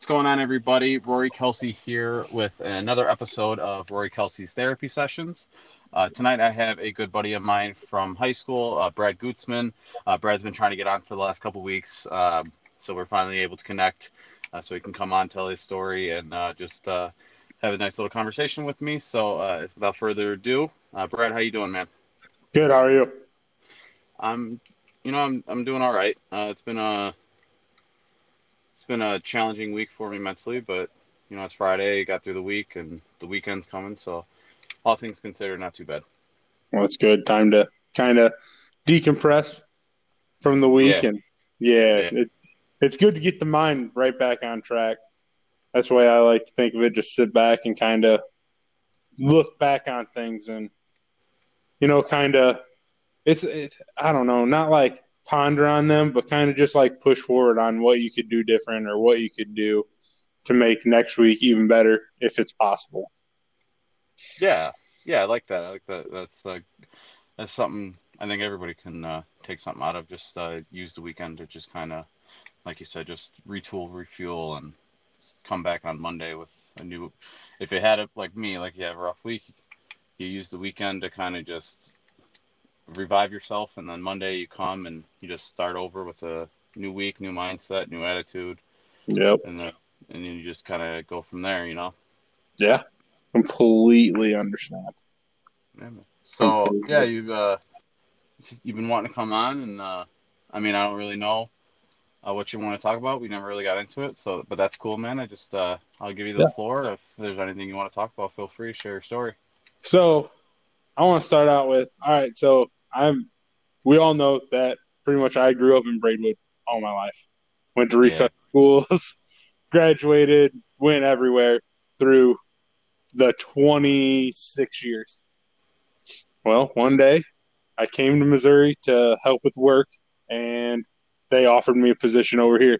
What's going on, everybody? Rory Kelsey here with another episode of Rory Kelsey's Therapy Sessions. Uh, tonight, I have a good buddy of mine from high school, uh, Brad Gutzman. Uh, Brad's been trying to get on for the last couple weeks, um, so we're finally able to connect uh, so he can come on, tell his story, and uh, just uh, have a nice little conversation with me. So, without further ado, Brad, how you doing, man? Good. How are you? I'm, you know, I'm I'm doing all right. it's been a it's been a challenging week for me mentally, but you know, it's Friday, got through the week, and the weekend's coming, so all things considered, not too bad. Well, it's good time to kind of decompress from the week, yeah. and yeah, yeah, it's it's good to get the mind right back on track. That's the way I like to think of it. Just sit back and kind of look back on things, and you know, kind of it's it's I don't know, not like ponder on them, but kind of just like push forward on what you could do different or what you could do to make next week even better if it's possible. Yeah, yeah, I like that. I like that. That's uh, that's something I think everybody can uh, take something out of. Just uh, use the weekend to just kind of, like you said, just retool, refuel, and come back on Monday with a new. If you had it like me, like you have a rough week, you use the weekend to kind of just revive yourself, and then Monday you come and you just start over with a new week, new mindset, new attitude. Yep. And then and you just kind of go from there, you know. Yeah, completely understand. Yeah, so completely. yeah, you've uh, you've been wanting to come on, and uh, I mean, I don't really know uh, what you want to talk about. We never really got into it, so but that's cool, man. I just uh, I'll give you the yeah. floor. If there's anything you want to talk about, feel free to share your story. So, I want to start out with all right. So I'm. We all know that pretty much I grew up in Braidwood all my life. Went to Reed yeah. schools, graduated, went everywhere through the 26 years. Well, one day I came to Missouri to help with work, and they offered me a position over here.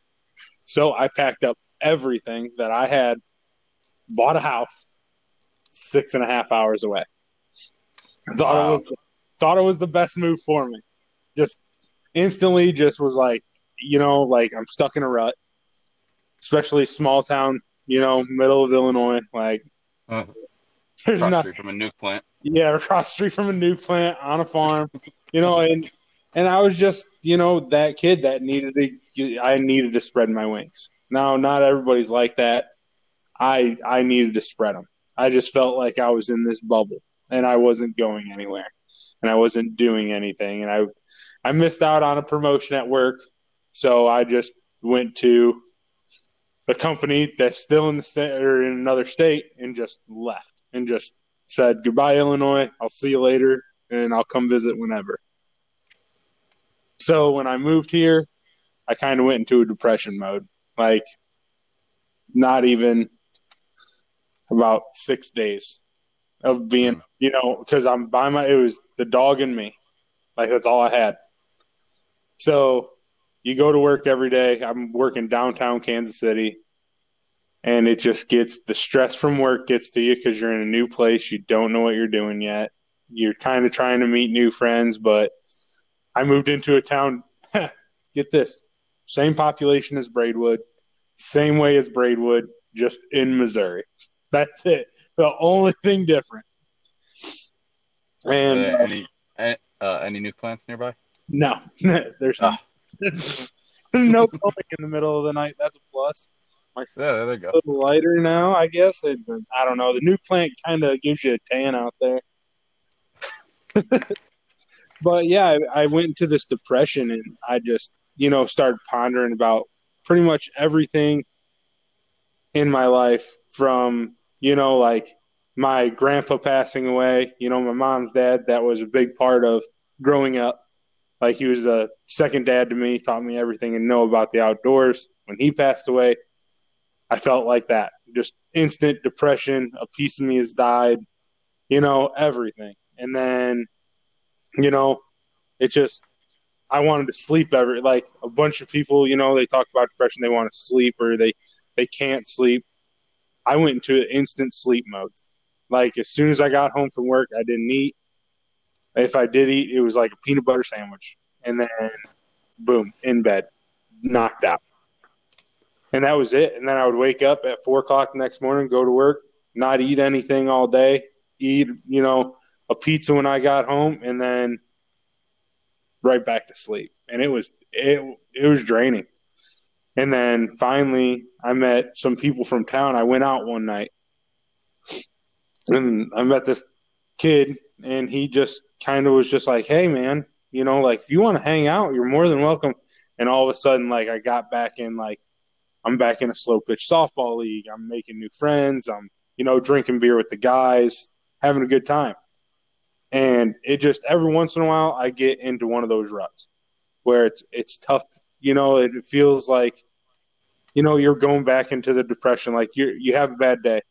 So I packed up everything that I had, bought a house six and a half hours away. Thought wow. it was thought it was the best move for me. Just instantly, just was like, you know, like I'm stuck in a rut, especially small town, you know, middle of Illinois. Like, uh, there's nothing from a nuke plant. Yeah, across street from a nuke plant on a farm, you know, and and I was just, you know, that kid that needed to. I needed to spread my wings. Now, not everybody's like that. I I needed to spread them. I just felt like I was in this bubble and I wasn't going anywhere and I wasn't doing anything, and I I missed out on a promotion at work, so I just went to a company that's still in the state or in another state and just left and just said goodbye Illinois. I'll see you later, and I'll come visit whenever. So when I moved here, I kind of went into a depression mode, like not even about six days of being, you know, because I'm by my, it was the dog and me. Like that's all I had. So you go to work every day. I'm working downtown Kansas City. And it just gets the stress from work gets to you because you're in a new place. You don't know what you're doing yet. You're kind of trying to meet new friends, but I moved into a town. get this same population as Braidwood, same way as Braidwood, just in Missouri. That's it. The only thing different. And uh, any uh, any new plants nearby? No, there's oh. no going in the middle of the night. That's a plus. My yeah, there you go. A little lighter now, I guess. I don't know. The new plant kind of gives you a tan out there. but yeah, I, I went into this depression, and I just you know started pondering about pretty much everything in my life from you know, like my grandpa passing away, you know, my mom's dad, that was a big part of growing up. Like he was a second dad to me, taught me everything and know about the outdoors. When he passed away, I felt like that. Just instant depression. A piece of me has died, you know, everything. And then, you know, it just, I wanted to sleep every, like a bunch of people, you know, they talk about depression, they want to sleep or they, they can't sleep. I went into instant sleep mode. Like as soon as I got home from work, I didn't eat. If I did eat, it was like a peanut butter sandwich, and then boom, in bed, knocked out. and that was it. And then I would wake up at four o'clock the next morning, go to work, not eat anything all day, eat, you know, a pizza when I got home, and then right back to sleep. And it was it it was draining. And then finally, I met some people from town. I went out one night, and I met this kid, and he just kind of was just like, "Hey, man, you know, like if you want to hang out, you're more than welcome." And all of a sudden, like I got back in like I'm back in a slow pitch softball league. I'm making new friends. I'm, you know, drinking beer with the guys, having a good time. And it just every once in a while I get into one of those ruts where it's it's tough. You know, it feels like, you know, you're going back into the depression. Like you you have a bad day,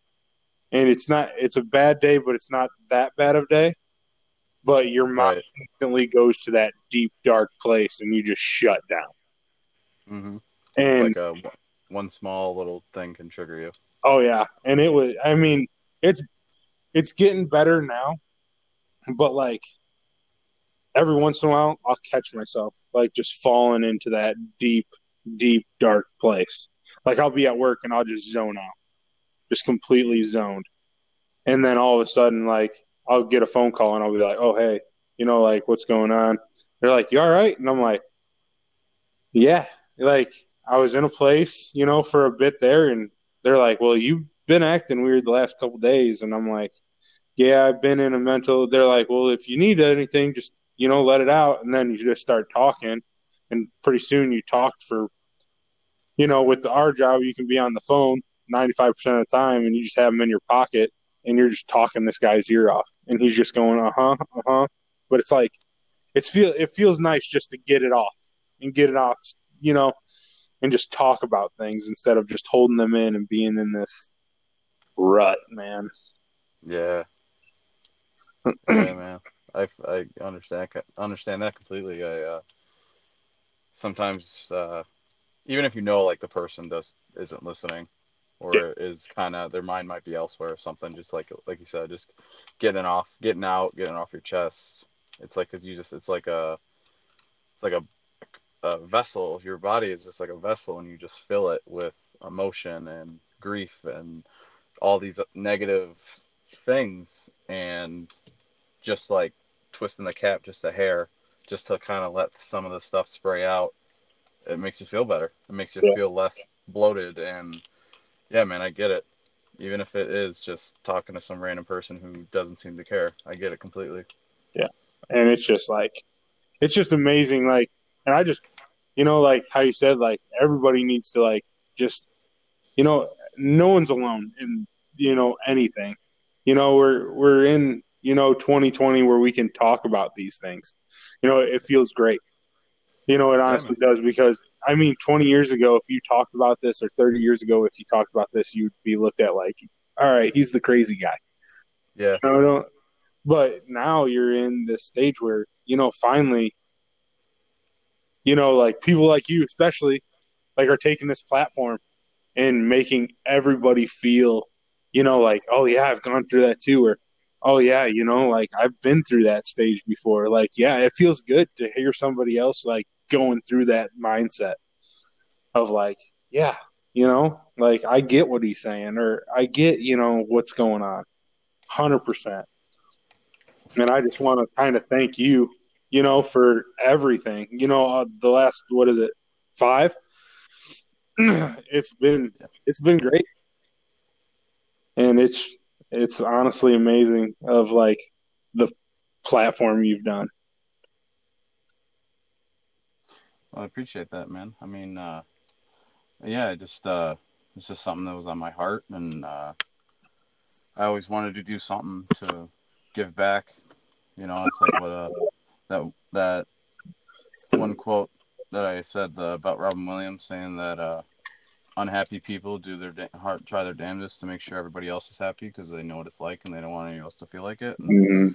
and it's not it's a bad day, but it's not that bad of day. But your mind right. instantly goes to that deep dark place, and you just shut down. Mm-hmm. And it's like a one small little thing can trigger you. Oh yeah, and it was. I mean, it's it's getting better now, but like every once in a while, I'll catch myself like just falling into that deep, deep dark place. Like I'll be at work and I'll just zone out, just completely zoned, and then all of a sudden, like I'll get a phone call and I'll be like, "Oh hey, you know, like what's going on?" They're like, "You all right?" And I'm like, "Yeah." Like I was in a place, you know, for a bit there, and they're like, "Well, you've been acting weird the last couple days," and I'm like, "Yeah, I've been in a mental." They're like, "Well, if you need anything, just you know, let it out," and then you just start talking, and pretty soon you talked for, you know, with our job, you can be on the phone 95% of the time, and you just have them in your pocket, and you're just talking this guy's ear off, and he's just going, "Uh huh, uh huh," but it's like, it's feel it feels nice just to get it off and get it off, you know and just talk about things instead of just holding them in and being in this rut, man. Yeah. yeah, man. I, I understand understand that completely. I uh, sometimes uh, even if you know like the person does isn't listening or yeah. is kind of their mind might be elsewhere or something, just like like you said, just getting off, getting out, getting off your chest. It's like because you just it's like a it's like a a vessel. Your body is just like a vessel, and you just fill it with emotion and grief and all these negative things, and just like twisting the cap just a hair, just to kind of let some of the stuff spray out. It makes you feel better. It makes you yeah. feel less bloated, and yeah, man, I get it. Even if it is just talking to some random person who doesn't seem to care, I get it completely. Yeah, and it's just like, it's just amazing. Like and I just, you know, like how you said, like everybody needs to like just, you know, no one's alone in you know anything. You know, we're we're in you know 2020 where we can talk about these things. You know, it feels great. You know, it honestly yeah, does because I mean, 20 years ago, if you talked about this, or 30 years ago, if you talked about this, you'd be looked at like, all right, he's the crazy guy. Yeah. You know, but now you're in this stage where you know finally you know, like people like you, especially, like are taking this platform and making everybody feel, you know, like, oh yeah, I've gone through that too, or oh yeah, you know, like I've been through that stage before. Like, yeah, it feels good to hear somebody else like going through that mindset of like, yeah, you know, like I get what he's saying, or I get, you know, what's going on, hundred percent. And I just want to kind of thank you you know, for everything. You know, uh, the last what is it, five? it's been it's been great, and it's it's honestly amazing of like the platform you've done. Well, I appreciate that, man. I mean, uh, yeah, just uh, it's just something that was on my heart, and uh, I always wanted to do something to give back. You know, it's like what a that that one quote that I said uh, about Robin Williams saying that uh, unhappy people do their da- heart try their damnedest to make sure everybody else is happy because they know what it's like and they don't want anyone else to feel like it. Mm-hmm.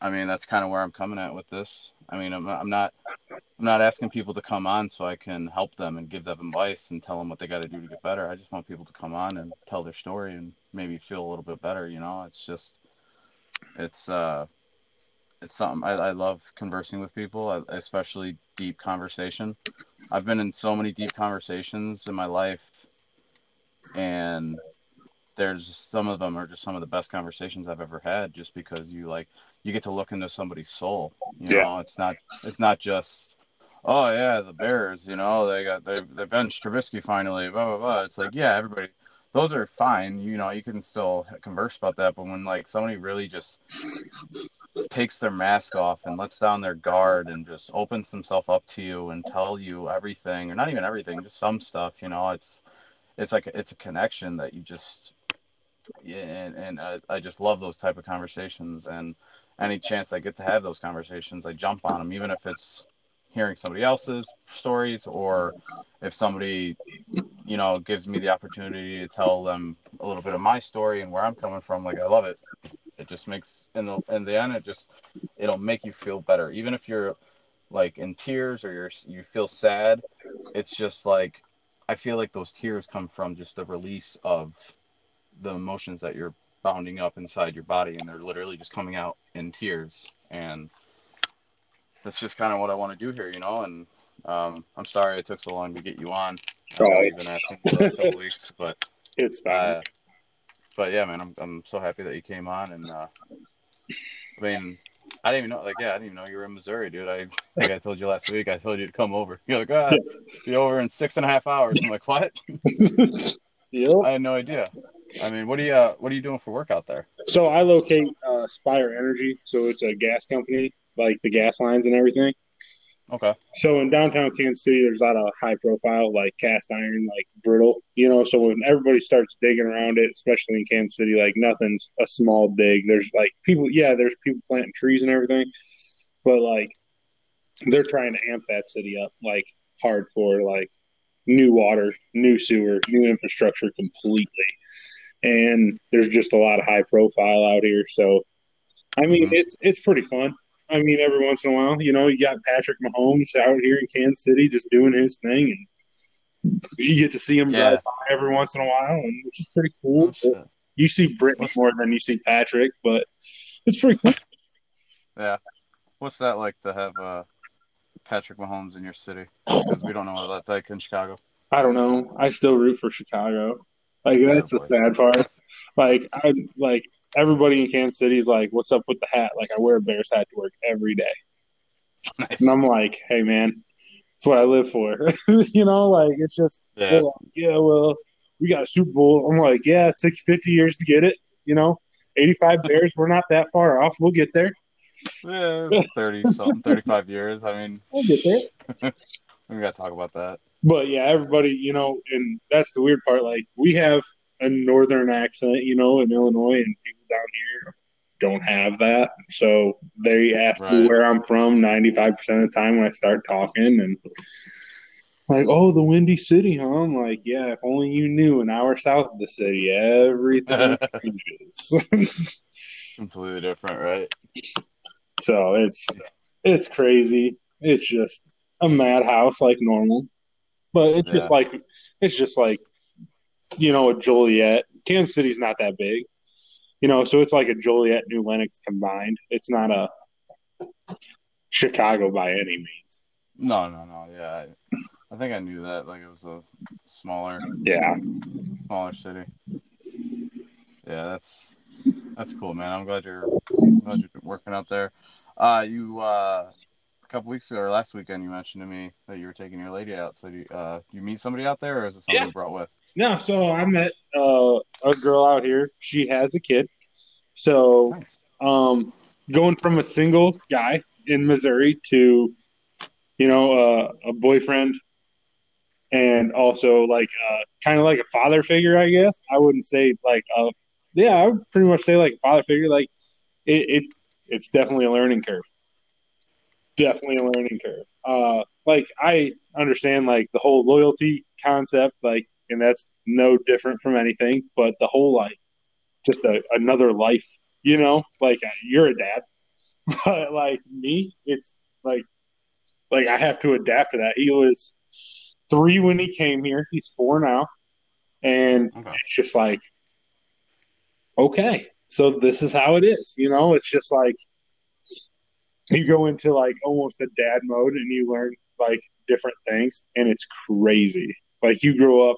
I mean, that's kind of where I'm coming at with this. I mean, I'm, I'm not I'm not asking people to come on so I can help them and give them advice and tell them what they got to do to get better. I just want people to come on and tell their story and maybe feel a little bit better. You know, it's just it's uh it's something I, I love conversing with people, uh, especially deep conversation. I've been in so many deep conversations in my life and there's some of them are just some of the best conversations I've ever had, just because you like you get to look into somebody's soul. You Yeah. know, it's not it's not just oh yeah the Bears. You know, they got they they benched Trubisky finally. Blah blah blah. It's like yeah, everybody. Those are fine, you know. You can still converse about that, but when like somebody really just takes their mask off and lets down their guard and just opens himself up to you and tell you everything, or not even everything, just some stuff, you know, it's it's like it's a connection that you just yeah, and, and uh, I just love those type of conversations. And any chance I get to have those conversations, I jump on them, even if it's hearing somebody else's stories or if somebody, you know, gives me the opportunity to tell them a little bit of my story and where I'm coming from. Like I love it. It just makes in the in the end, it just it'll make you feel better, even if you're like in tears or you're you feel sad. It's just like I feel like those tears come from just the release of the emotions that you're bounding up inside your body and they're literally just coming out in tears and that's just kind of what I want to do here, you know. And um, I'm sorry it took so long to get you on. Oh, been asking for last couple weeks, but It's fine. uh, but yeah, man, I'm I'm so happy that you came on. And uh, I mean, I didn't even know, like, yeah, I didn't even know you were in Missouri, dude. I like I told you last week. I told you to come over. You're like, ah, be over in six and a half hours. I'm like, what? yep. I had no idea. I mean, what are you uh, what are you doing for work out there? So I locate uh, Spire Energy. So it's a gas company, like the gas lines and everything. Okay. So in downtown Kansas City, there's a lot of high profile, like cast iron, like brittle, you know. So when everybody starts digging around it, especially in Kansas City, like nothing's a small dig. There's like people, yeah, there's people planting trees and everything, but like they're trying to amp that city up, like hardcore, like new water, new sewer, new infrastructure completely. And there's just a lot of high profile out here. So, I mean, Mhm. it's it's pretty fun. I mean, every once in a while, you know, you got Patrick Mahomes out here in Kansas City just doing his thing, and you get to see him Yeah. drive by every once in a while, and which is pretty cool. Oh. You see Brittany more than you see Patrick, but it's pretty cool. Yeah. What's that like to have uh, Patrick Mahomes in your city? Because we don't know what that's like in Chicago. I don't know. I still root for Chicago. Like that's the sad part. Like I like everybody in Kansas City is like, "What's up with the hat?" Like I wear a Bears hat to work every day, Nice. and I'm like, "Hey man, it's what I live for." you know, like it's just Yeah. like, yeah. Well, we got a Super Bowl. I'm like, yeah, it took 50 years to get it. You know, 85 Bears. We're not that far off. We'll get there. Yeah, thirty something, thirty-five years. I mean, We'll get there. we got to talk about that. But yeah, everybody, you know, and that's the weird part. Like we have a northern accent, you know, in Illinois, and people down here don't have that. So they ask me where I'm from 95% of the time when I start talking, and like, oh, the Windy City, huh? I'm like, yeah, if only you knew. An hour south of the city, everything changes. Completely different, right? so it's it's crazy. It's just a madhouse like normal, but it's just like it's just like you know a Joliet. Kansas City's not that big, you know, so it's like a Joliet New Lenox combined. It's not a Chicago by any means. No, no, no. Yeah, I, I think I knew that. Like it was a smaller, Yeah, smaller city. Yeah, that's that's cool, man. I'm glad you're glad you're working out there. Uh, you uh, a couple weeks ago or last weekend, you mentioned to me that you were taking your lady out. So, do you, uh, do you meet somebody out there, or is it somebody Yeah. you brought with? No. So I met uh, a girl out here. She has a kid, so um, going from a single guy in Missouri to, you know, uh, a boyfriend, and also like uh, kind of like a father figure, I guess. I wouldn't say like a, yeah, I would pretty much say like a father figure. Like it, it it's definitely a learning curve. Definitely a learning curve. Uh, like I understand like the whole loyalty concept, like, and that's no different from anything. But the whole like just a, another life you know? Like uh, you're a dad but like me it's like like i have to adapt to that. He was three when he came here. He's four now. And Okay. it's just like okay so this is how it is you know? It's just like you go into like almost a dad mode and you learn like different things and it's crazy. Like you grow up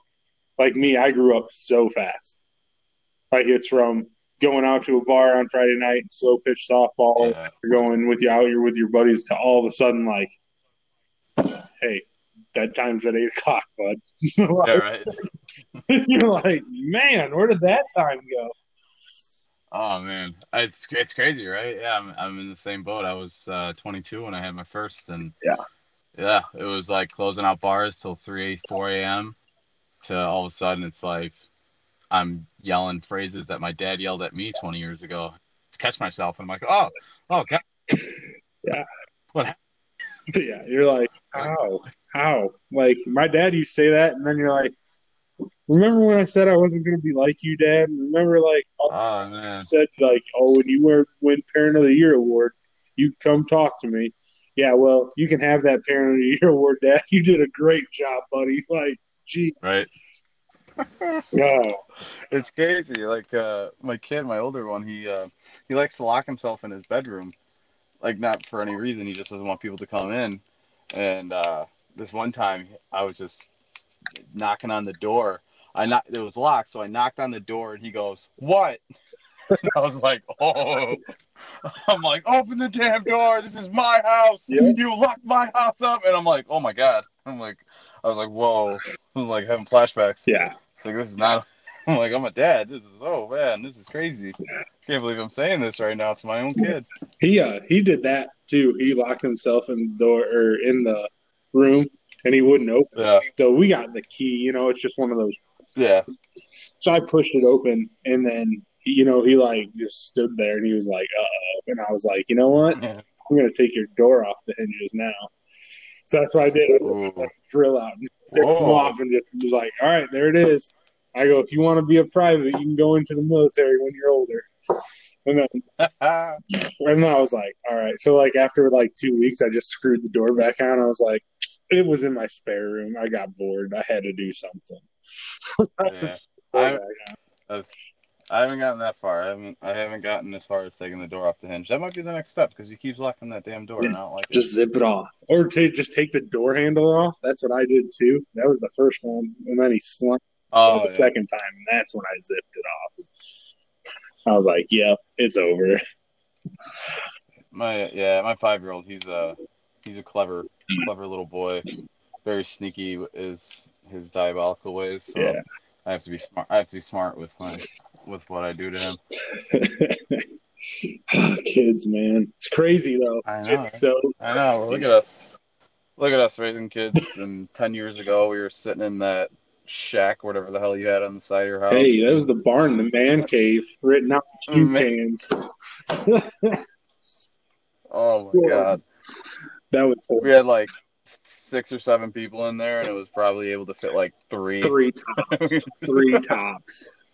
like me, I grew up so fast. Like it's from going out to a bar on Friday night, slow pitch softball, Yeah. you're going with you out, you're with your buddies to all of a sudden like, hey, bedtime's at eight o'clock, bud. Yeah, right. you're like, man, where did that time go? Oh man, it's it's crazy, right? Yeah, I'm I'm in the same boat. I was uh, 22 when I had my first, and Yeah. yeah, it was like closing out bars till 3, 4 a.m. To all of a sudden, it's like I'm yelling phrases that my dad yelled at me 20 years ago. Just catch myself, and I'm like, oh, oh god, yeah, yeah. you're like, how, how? Like my dad used to say that, and then you're like, remember when I said I wasn't going to be like you, Dad? Remember, like, oh man, you said, like, oh, when you were win Parent of the Year award, you come talk to me. Yeah, well, you can have that Parent of the Year award, Dad. You did a great job, buddy. Like, gee, right? no, It's crazy. Like uh, my kid, my older one, he uh, he likes to lock himself in his bedroom, like not for any reason. He just doesn't want people to come in. And uh, this one time, I was just knocking on the door. I knocked, it was locked, so I knocked on the door, and he goes, "What?" And I was like, "Oh." I'm like, open the damn door. This is my house. Yeah. You locked my house up. And I'm like, oh my God. I'm like, I was like, whoa. I was like having flashbacks. yeah, It's like this is not. I'm like I'm a dad. This is oh man, this is crazy. Can't believe I'm saying this right now to my own kid. he uh, he did that too. He locked himself in the door or in the room, and he wouldn't open. Yeah, So we got the key. You know, it's just one of those yeah, So I pushed it open, and then you know he like just stood there, and he was like, "Uh oh," and I was like, "You know what? yeah. I'm gonna take your door off the hinges now." So that's what I did. I just like, drill out and stick them off, and just was like, "All right, there it is." I go, "If you want to be a private, you can go into the military when you're older." And then, and then I was like, "All right." So like after like two weeks, I just screwed the door back on. I was like, "It was in my spare room. I got bored. I had to do something." yeah. I, I haven't gotten that far. I haven't. I haven't gotten as far as taking the door off the hinge. That might be the next step because he keeps locking that damn door, and I don't like it. just zip it off, or to just take the door handle off. That's what I did too. That was the first one, and then he slumped Oh, the yeah. second time, and that's when I zipped it off. I was like, "Yep, it's over." my yeah, my five year old. He's a he's a clever, clever little boy. Very sneaky is his diabolical ways. So Yeah. I have to be smart. I have to be smart with my with what I do to him. Oh, kids, man, it's crazy though. I know. It's so I know. Look at us. Look at us raising kids. And ten years ago, we were sitting in that shack, whatever the hell you had on the side of your house. hey, that was the barn, the man cave, written out in cue cans. oh my god, That was we had like six or seven people in there, and it was probably able to fit like three. three tops, three tops.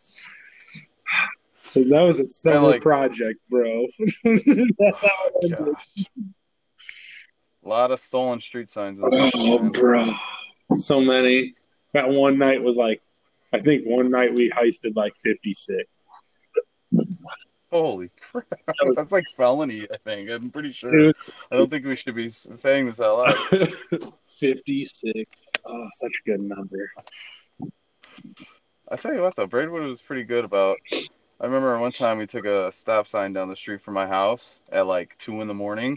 That was a summer like- project, bro. That's how it A lot of stolen street signs. In Oh, bro, so many. That one night was like, I think one night we heisted like fifty six. Holy crap! was- That's like felony. I think. I'm pretty sure. was I don't think we should be saying this out loud. fifty six. Oh, such a good number. I tell you what though, Braidwood was pretty good about. I remember one time we took a stop sign down the street from my house at like two in the morning,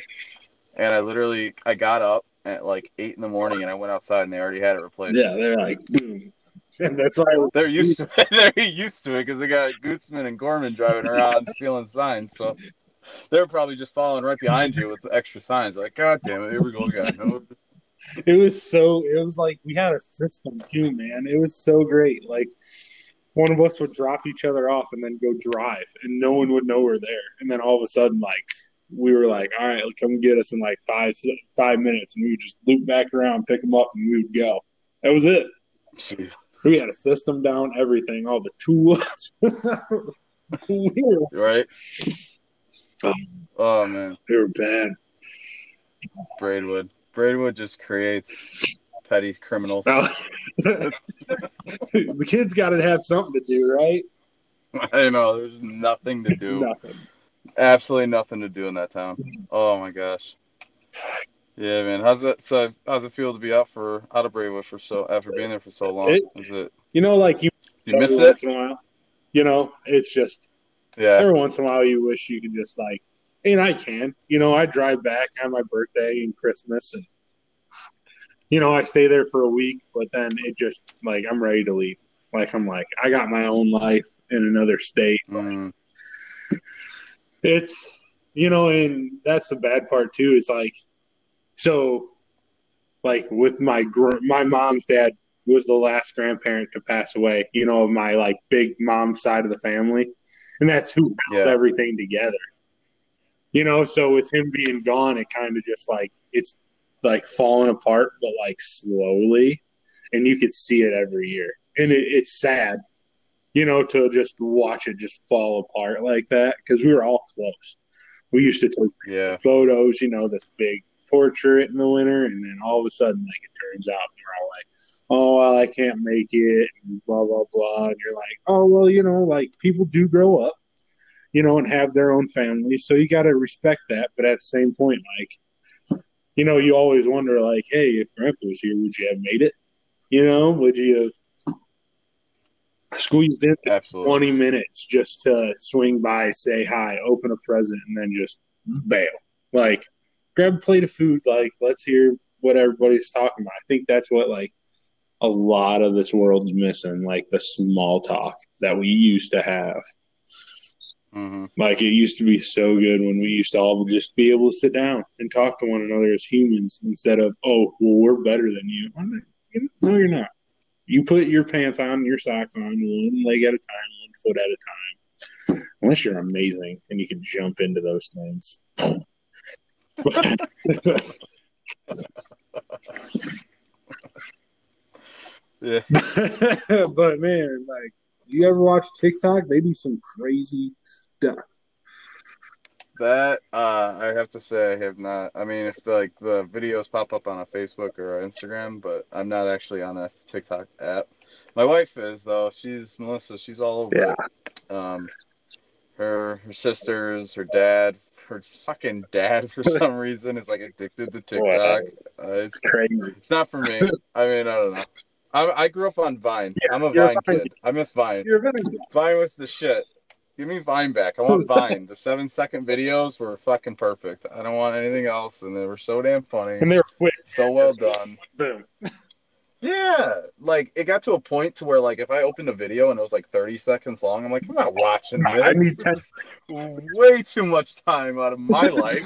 and I literally I got up at like eight in the morning and I went outside and they already had it replaced. Yeah, they're like boom, and that's why was They're used to it. They're used to it because they got Gutzman and Gorman driving around stealing signs. So they're probably just following right behind you with the extra signs. Like, God damn it, here we go again. It was so it was like we had a system too, man. It was so great. Like one of us would drop each other off and then go drive, and no one would know we're there. And then all of a sudden, like we were like, "All right, come get us in like five five minutes," and we would just loop back around, pick them up, and we would go. That was it. We had a system down, everything, all the tools. we, were, Right? Oh. Oh man, we were bad. Braidwood. Braidwood just creates petty criminals. Now, oh. the kids got to have something to do, right? I know. There's nothing to do. Nothing. Absolutely nothing to do in that town. Oh my gosh. Yeah, man. How's it? So, how's it feel to be out for out of Braidwood for so after being there for so long? It- Is it? you know, like you, You miss every it? once in a while. You know, it's just Yeah. every once in a while you wish you could just like, and I can. You know, I drive back on my birthday and Christmas, and you know, I stay there for a week, but then it just like I'm ready to leave. Like I'm like I got my own life in another state. Mm, It's you know, and that's the bad part too. It's like so, like with my gr- my mom's dad was the last grandparent to pass away. You know, of my like big mom side of the family, and that's who held Yeah. everything together. You know, so with him being gone, it kind of just like it's like falling apart, but like slowly, and you could see it every year, and it, it's sad. You know, to just watch it just fall apart like that because we were all close. We used to take yeah. photos, you know, this big portrait in the winter, and then all of a sudden, like it turns out, and we're all like, "Oh, well, I can't make it," and blah blah blah. And you're like, "Oh, well, you know, like people do grow up, you know, and have their own families, so you got to respect that." But at the same point, like, you know, you always wonder, like, "Hey, if Grandpa was here, would you have made it? You know, would you have?" Squeezed in Absolutely. 20 minutes just to swing by, say hi, open a present, and then just bail. Like, grab a plate of food. Like, let's hear what everybody's talking about. I think that's what, like, a lot of this world's missing, like the small talk that we used to have. Hmm Like, it used to be so good when we used to all just be able to sit down and talk to one another as humans instead of, oh, well, we're better than you. No, you're not. You put your pants on, your socks on, one leg at a time, one foot at a time. Unless you're amazing and you can jump into those things. Yeah. but man, like, you ever watch TikTok? They do some crazy stuff. That uh, I have to say I have not. I mean, it's like the videos pop up on a Facebook or a Instagram, but I'm not actually on a TikTok app. My wife is though. She's Melissa. She's all over. Yeah. it. Um, her her sisters, her dad, her fucking dad for some reason is like addicted to TikTok. Uh, it's Crazy. it's not for me. I mean, I don't know. I, I grew up on Vine. Yeah, I'm a Vine Vine kid. I miss Vine. You're very Vine was the shit. Give me Vine back. I want Vine. the seven second videos were fucking perfect. I don't want anything else, and they were so damn funny, and they're quick. so well done. Boom. Yeah, like it got to a point to where like if I opened a video and it was like 30 seconds long, I'm like, I'm not watching this. I need 10 way too much time out of my life.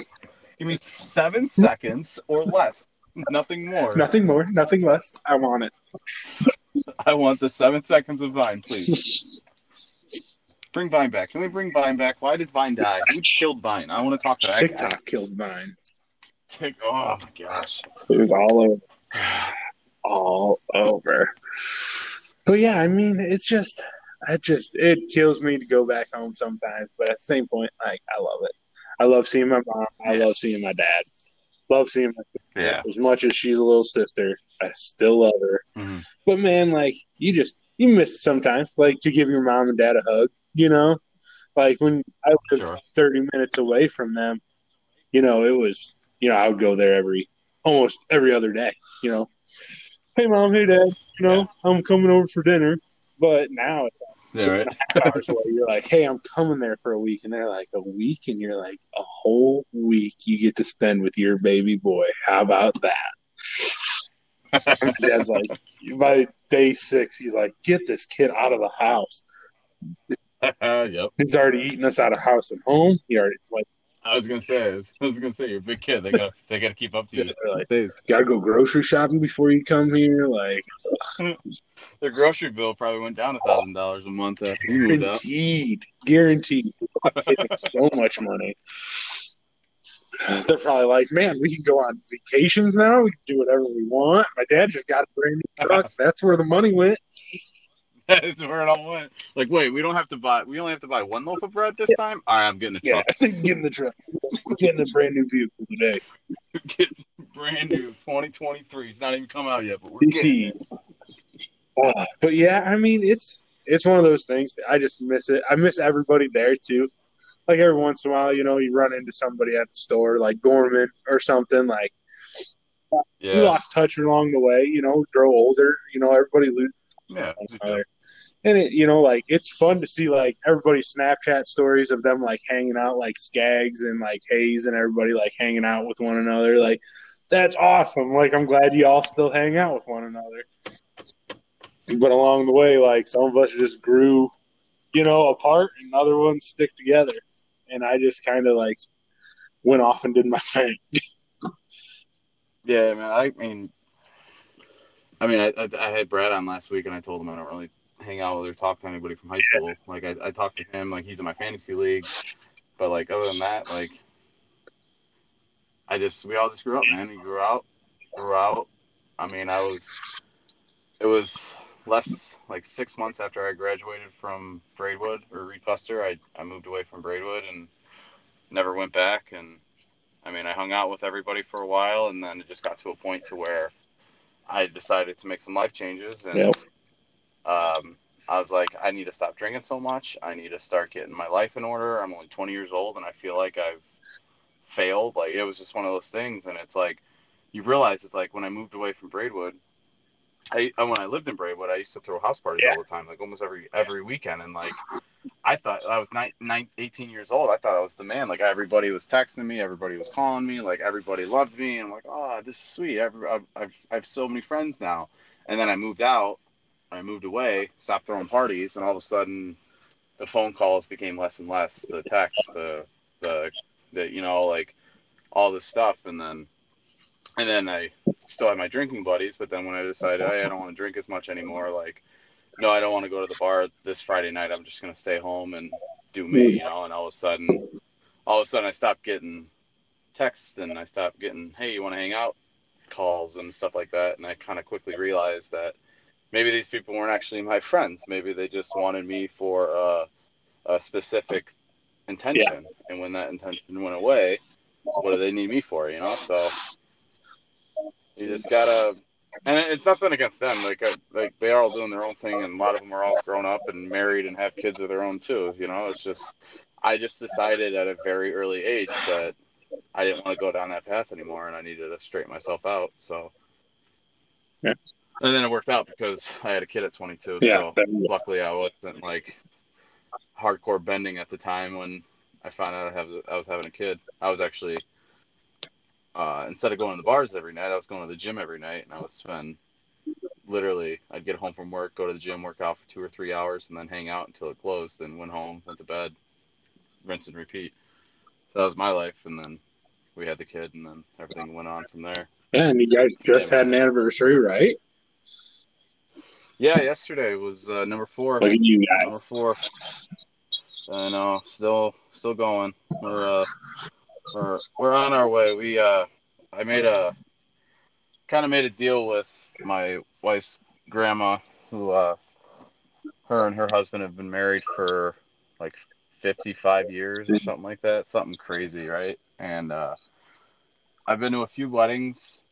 Give me seven seconds or less. Nothing more. Nothing more, nothing less. I want it. I want the seven seconds of Vine, please. Bring Vine back. Can we bring Vine back? Why did Vine die? Who killed Vine? I want to talk to that guy. TikTok killed Vine. Tick- Oh my gosh. It was all over. All over. But yeah, I mean, it's just, I just, it kills me to go back home sometimes. But at the same point, like, I love it. I love seeing my mom. I love seeing my dad. Love seeing my sister. Yeah. As much as she's a little sister, I still love her. Mhm. But man, like, you just, you miss sometimes, like, to give your mom and dad a hug, you know? Like, when I lived Sure. 30 minutes away from them, you know, it was, you know, I would go there every, almost every other day, you know? Hey, mom, hey, dad, you know, I'm coming over for dinner. But now it's Yeah, right. hours away. You're like, hey, I'm coming there for a week. And they're like, a week? And you're like, a whole week you get to spend with your baby boy. How about that? My dad's like, by day six, he's like, get this kid out of the house. yep. He's already eating us out of house and home. He already, it's like, I was gonna say. I was gonna say you're a big kid. They got they got to keep up to you. like, They, gotta go grocery shopping before you come here. Like, their grocery bill probably went down a thousand dollars a month after you moved out. guaranteed, guaranteed. So much money. They're probably like, man, we can go on vacations now. We can do whatever we want. My dad just got a brand new truck. That's where the money went. That's where it all went. Like, wait, we don't have to buy. We only have to buy one loaf of bread this time. All right, I'm getting a Yeah, truck. getting the truck. We're getting a brand new vehicle today. Getting brand new 2023. It's not even come out yet, but we're getting it. Uh, but yeah, I mean, it's it's one of those things. I just miss it. I miss everybody there too. Like every once in a while, you know, you run into somebody at the store, like Gorman or something. Like we lost touch along the way. You know, grow older. You know, everybody loses Yeah. And it, you know, like it's fun to see like everybody's Snapchat stories of them like hanging out, like Skags and like Hayes and everybody like hanging out with one another. Like that's awesome. Like I'm glad you all still hang out with one another. But along the way, like some of us just grew, you know, apart, and other ones stick together. And I just kind of like went off and did my thing. yeah, man. I mean, I mean, I, I, I, had Brad on last week, and I told him I don't really hang out with or talk to anybody from high school. Like, I, I talked to him, like he's in my fantasy league, but like other than that, like, I just we all just grew up, man. We grew out, grew out. I mean, I was, it was less like six months after I graduated from Braidwood or Reed Custer. I I moved away from Braidwood and never went back. And I mean, I hung out with everybody for a while, and then it just got to a point to where I decided to make some life changes, and yep. Um, I was like, I need to stop drinking so much. I need to start getting my life in order. I'm only 20 years old, and I feel like I've failed. Like it was just one of those things, and it's like you realize it's like when I moved away from Braidwood. I when I lived in Braidwood, I used to throw house parties yeah. all the time, like almost every every weekend, and like I thought I was nine, nine, 18 years old. I thought I was the man. Like everybody was texting me, everybody was calling me, like everybody loved me. And I'm like, oh, this is sweet. I've, I've, I've, I have so many friends now. And then I moved out, I moved away, stopped throwing parties, and all of a sudden, the phone calls became less and less. The text, the, the, the, you know, like all this stuff. And then, and then I still had my drinking buddies. But then when I decided, hey, I don't want to drink as much anymore, like no, I don't want to go to the bar this Friday night. I'm just gonna stay home and do me, you know. And all of a sudden, all of a sudden, I stopped getting texts and I stopped getting, hey, you want to hang out, calls and stuff like that. And I kind of quickly realized that maybe these people weren't actually my friends. Maybe they just wanted me for a, a specific intention. Yeah. And when that intention went away, what do they need me for? You know, so you just gotta and it's nothing against them. Like, like they are all doing their own thing, and a lot of them are all grown up and married and have kids of their own too. You know, it's just I just decided at a very early age that I didn't want to go down that path anymore, and I needed to straighten myself out. So, yeah. And then it worked out because I had a kid at 22. Yeah. So luckily, I wasn't like hardcore bending at the time when I found out I, have, I was having a kid. I was actually uh, instead of going to the bars every night, I was going to the gym every night, and I would spend literally. I'd get home from work, go to the gym, work out for two or three hours, and then hang out until it closed. Then went home, went to bed, rinse and repeat. So that was my life, and then we had the kid, and then everything went on from there. Yeah, and you guys just yeah, had an anniversary, right? Yeah, yesterday was uh, number four. Look at you guys. Number four. I know, still, still going. We're uh, we're we're on our way. We uh, I made a kind of made a deal with my wife's grandma, who uh, her and her husband have been married for like 55 years or something like that, something crazy, right? And uh, I've been to a few weddings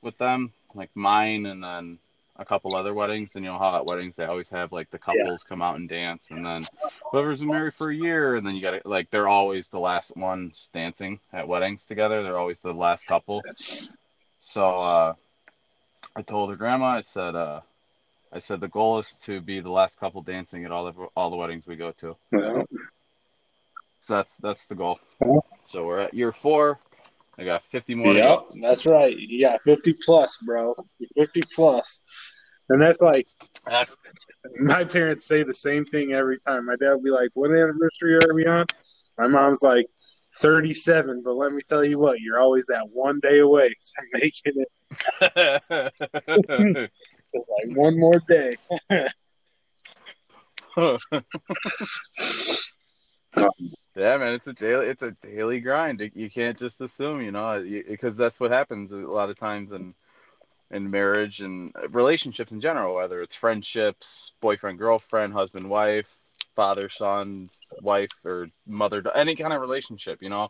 with them, like mine, and then a couple other weddings, and you know how at weddings they always have like the couples yeah. come out and dance, and then whoever's been married for a year, and then you got to like they're always the last ones dancing at weddings together. They're always the last couple. So uh, I told her grandma, I said, uh, I said the goal is to be the last couple dancing at all the all the weddings we go to. Yeah. So that's that's the goal. So we're at year four. I got 50 more. Yep, that's right. You got 50 plus, bro. 50 plus. And that's like, that's my parents say the same thing every time. My dad will be like, What anniversary are we on? My mom's like, 37. But let me tell you what, you're always that one day away from making it. like one more day. Um, Yeah, man, it's a daily it's a daily grind. You can't just assume, you know, because that's what happens a lot of times in in marriage and relationships in general, whether it's friendships, boyfriend girlfriend, husband wife, father son, wife or mother, any kind of relationship. You know,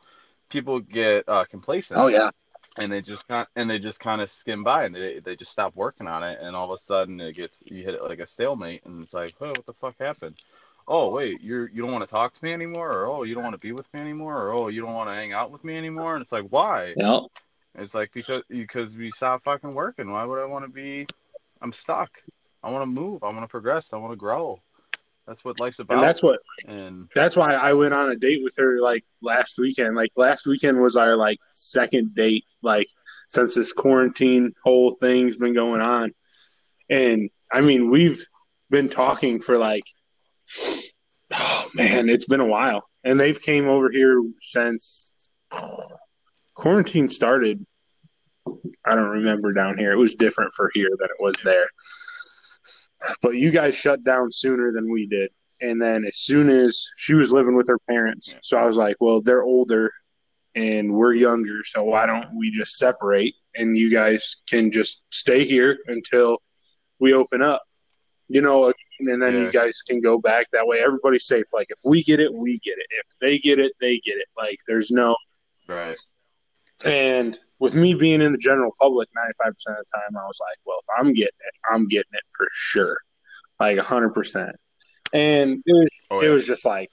people get uh, complacent. Oh yeah. And they just kind and they just kind of skim by and they they just stop working on it and all of a sudden it gets you hit it like a stalemate and it's like oh what the fuck happened oh wait you're you don't want to talk to me anymore or oh you don't want to be with me anymore or oh you don't want to hang out with me anymore and it's like why yeah it's like because because we stopped fucking working why would i want to be i'm stuck I want to move. I want to progress. I want to grow. That's what life's about. And that's what and that's why I went on a date with her like last weekend. Like last weekend was our like second date, like since this quarantine whole thing's been going on. And I mean, we've been talking for like oh man, it's been a while. And they've came over here since quarantine started. I don't remember down here. It was different for here than it was there. But you guys shut down sooner than we did. And then as soon as she was living with her parents, so I was like, well, they're older and we're younger, so why don't we just separate and you guys can just stay here until we open up, you know, and then Yeah. you guys can go back. That way, everybody's safe. Like if we get it, we get it. If they get it, they get it. Like there's no right. and with me being in the general public 95% of the time, I was like, well, if I'm getting it, I'm getting it for sure. Like 100%. And it was, Oh, it was just like,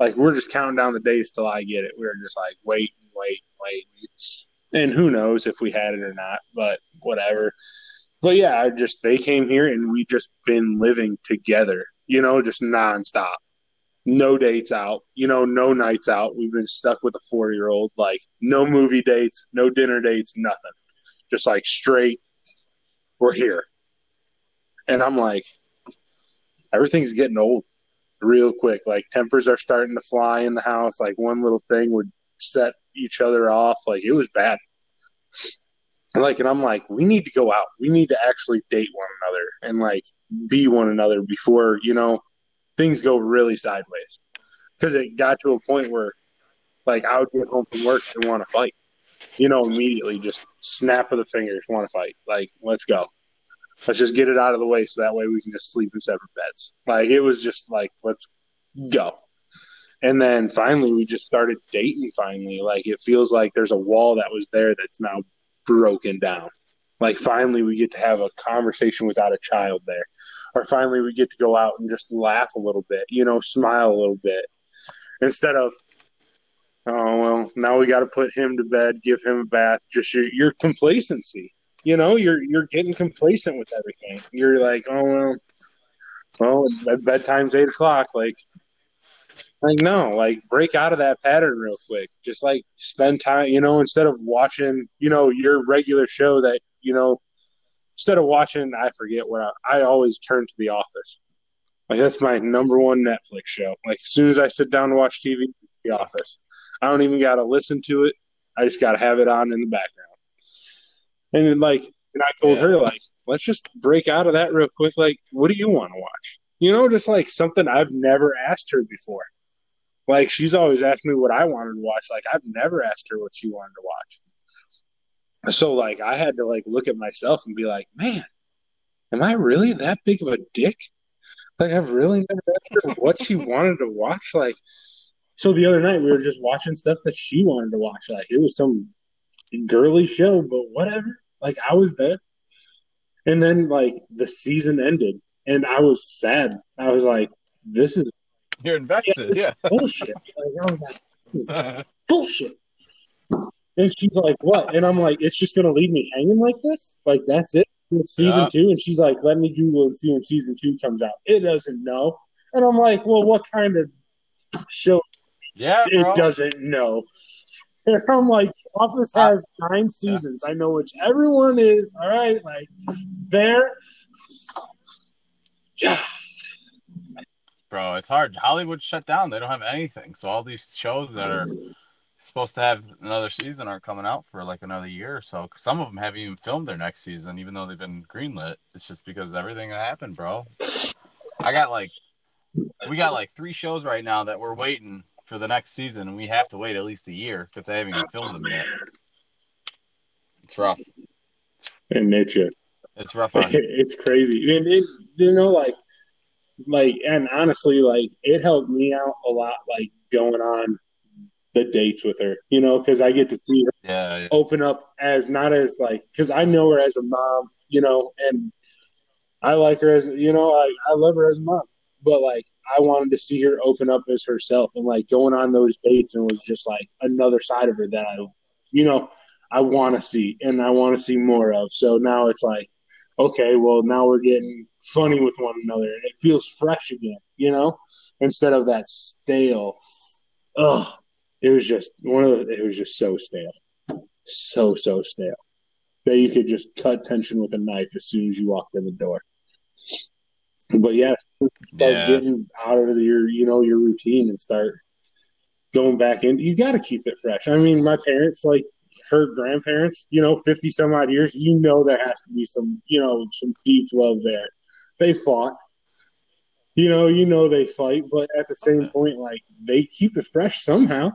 like we're just counting down the days till I get it. We were just like, wait, wait, wait. And who knows if we had it or not, but whatever. But yeah, I just, they came here and we just been living together, you know, just nonstop no dates out, you know, no nights out. We've been stuck with a four year old, like no movie dates, no dinner dates, nothing. Just like straight, we're here. And I'm like, everything's getting old real quick. Like tempers are starting to fly in the house. Like one little thing would set each other off. Like it was bad. And like, and I'm like, we need to go out. We need to actually date one another and like be one another before, you know, things go really sideways. Because it got to a point where, like, I would get home from work and want to fight. You know, immediately, just snap of the fingers, want to fight. Like, let's go. Let's just get it out of the way so that way we can just sleep in separate beds. Like, it was just like, let's go. And then finally, we just started dating. Finally, like, it feels like there's a wall that was there that's now broken down. Like, finally, we get to have a conversation without a child there or finally we get to go out and just laugh a little bit, you know, smile a little bit instead of, oh, well, now we got to put him to bed, give him a bath, just your, your complacency. You know, you're you're getting complacent with everything. You're like, oh well, well, bedtime's eight o'clock. Like, like no, like break out of that pattern real quick. Just like spend time. You know, instead of watching, you know, your regular show that you know instead of watching, I forget what I, I always turn to The Office. Like that's my number one Netflix show. Like as soon as I sit down to watch TV, it's The Office. I don't even got to listen to it. I just got to have it on in the background. And then, like, and I told Yeah. her like, let's just break out of that real quick. Like, what do you want to watch? You know, just like something I've never asked her before. Like she's always asked me what I wanted to watch. Like I've never asked her what she wanted to watch. So like I had to like look at myself and be like, man, am I really that big of a dick? Like I've really never asked her what she wanted to watch. Like so the other night we were just watching stuff that she wanted to watch. Like it was some girly show, but whatever. Like I was there. And then like the season ended and I was sad. I was like, this is You're invested. Yeah. bullshit. Like I was like, this is uh-huh. bullshit. And she's like, what? And I'm like, it's just gonna leave me hanging like this? Like that's it? It's season Yeah. two? And she's like, let me Google and see when season two comes out. It doesn't know. And I'm like, well, what kind of show yeah, it bro. doesn't know? And I'm like, Office uh, has nine seasons. I know which everyone is. All right, like there. Yeah. Bro, it's hard. Hollywood shut down. They don't have anything. So all these shows that are supposed to have another season aren't coming out for like another year or so. Some of them haven't even filmed their next season, even though they've been greenlit. It's just because everything that happened, bro. I got like, we got like three shows right now that we're waiting for the next season, and we have to wait at least a year because they haven't even filmed them yet. It's rough. And nature. It's rough on it's crazy and it you know like like and honestly like it helped me out a lot like going on the dates with her you know because i get to see her yeah, yeah. open up as not as like because i know her as a mom you know and i like her as you know i, I love her as a mom but like i wanted to see her open up as herself and like going on those dates and was just like another side of her that i you know i want to see and i want to see more of so now it's like okay, well now we're getting funny with one another and it feels fresh again, you know, instead of that stale. Ugh, it was just one of the, it was just so stale, so so stale that you could just cut tension with a knife as soon as you walked in the door. But yeah, start Yeah. getting out of your you know your routine and start going back in. You got to keep it fresh. I mean, my parents like her grandparents, you know, fifty some odd years. You know, there has to be some you know some deep love there. They fought. You know, you know they fight, but at the same point, like they keep it fresh somehow.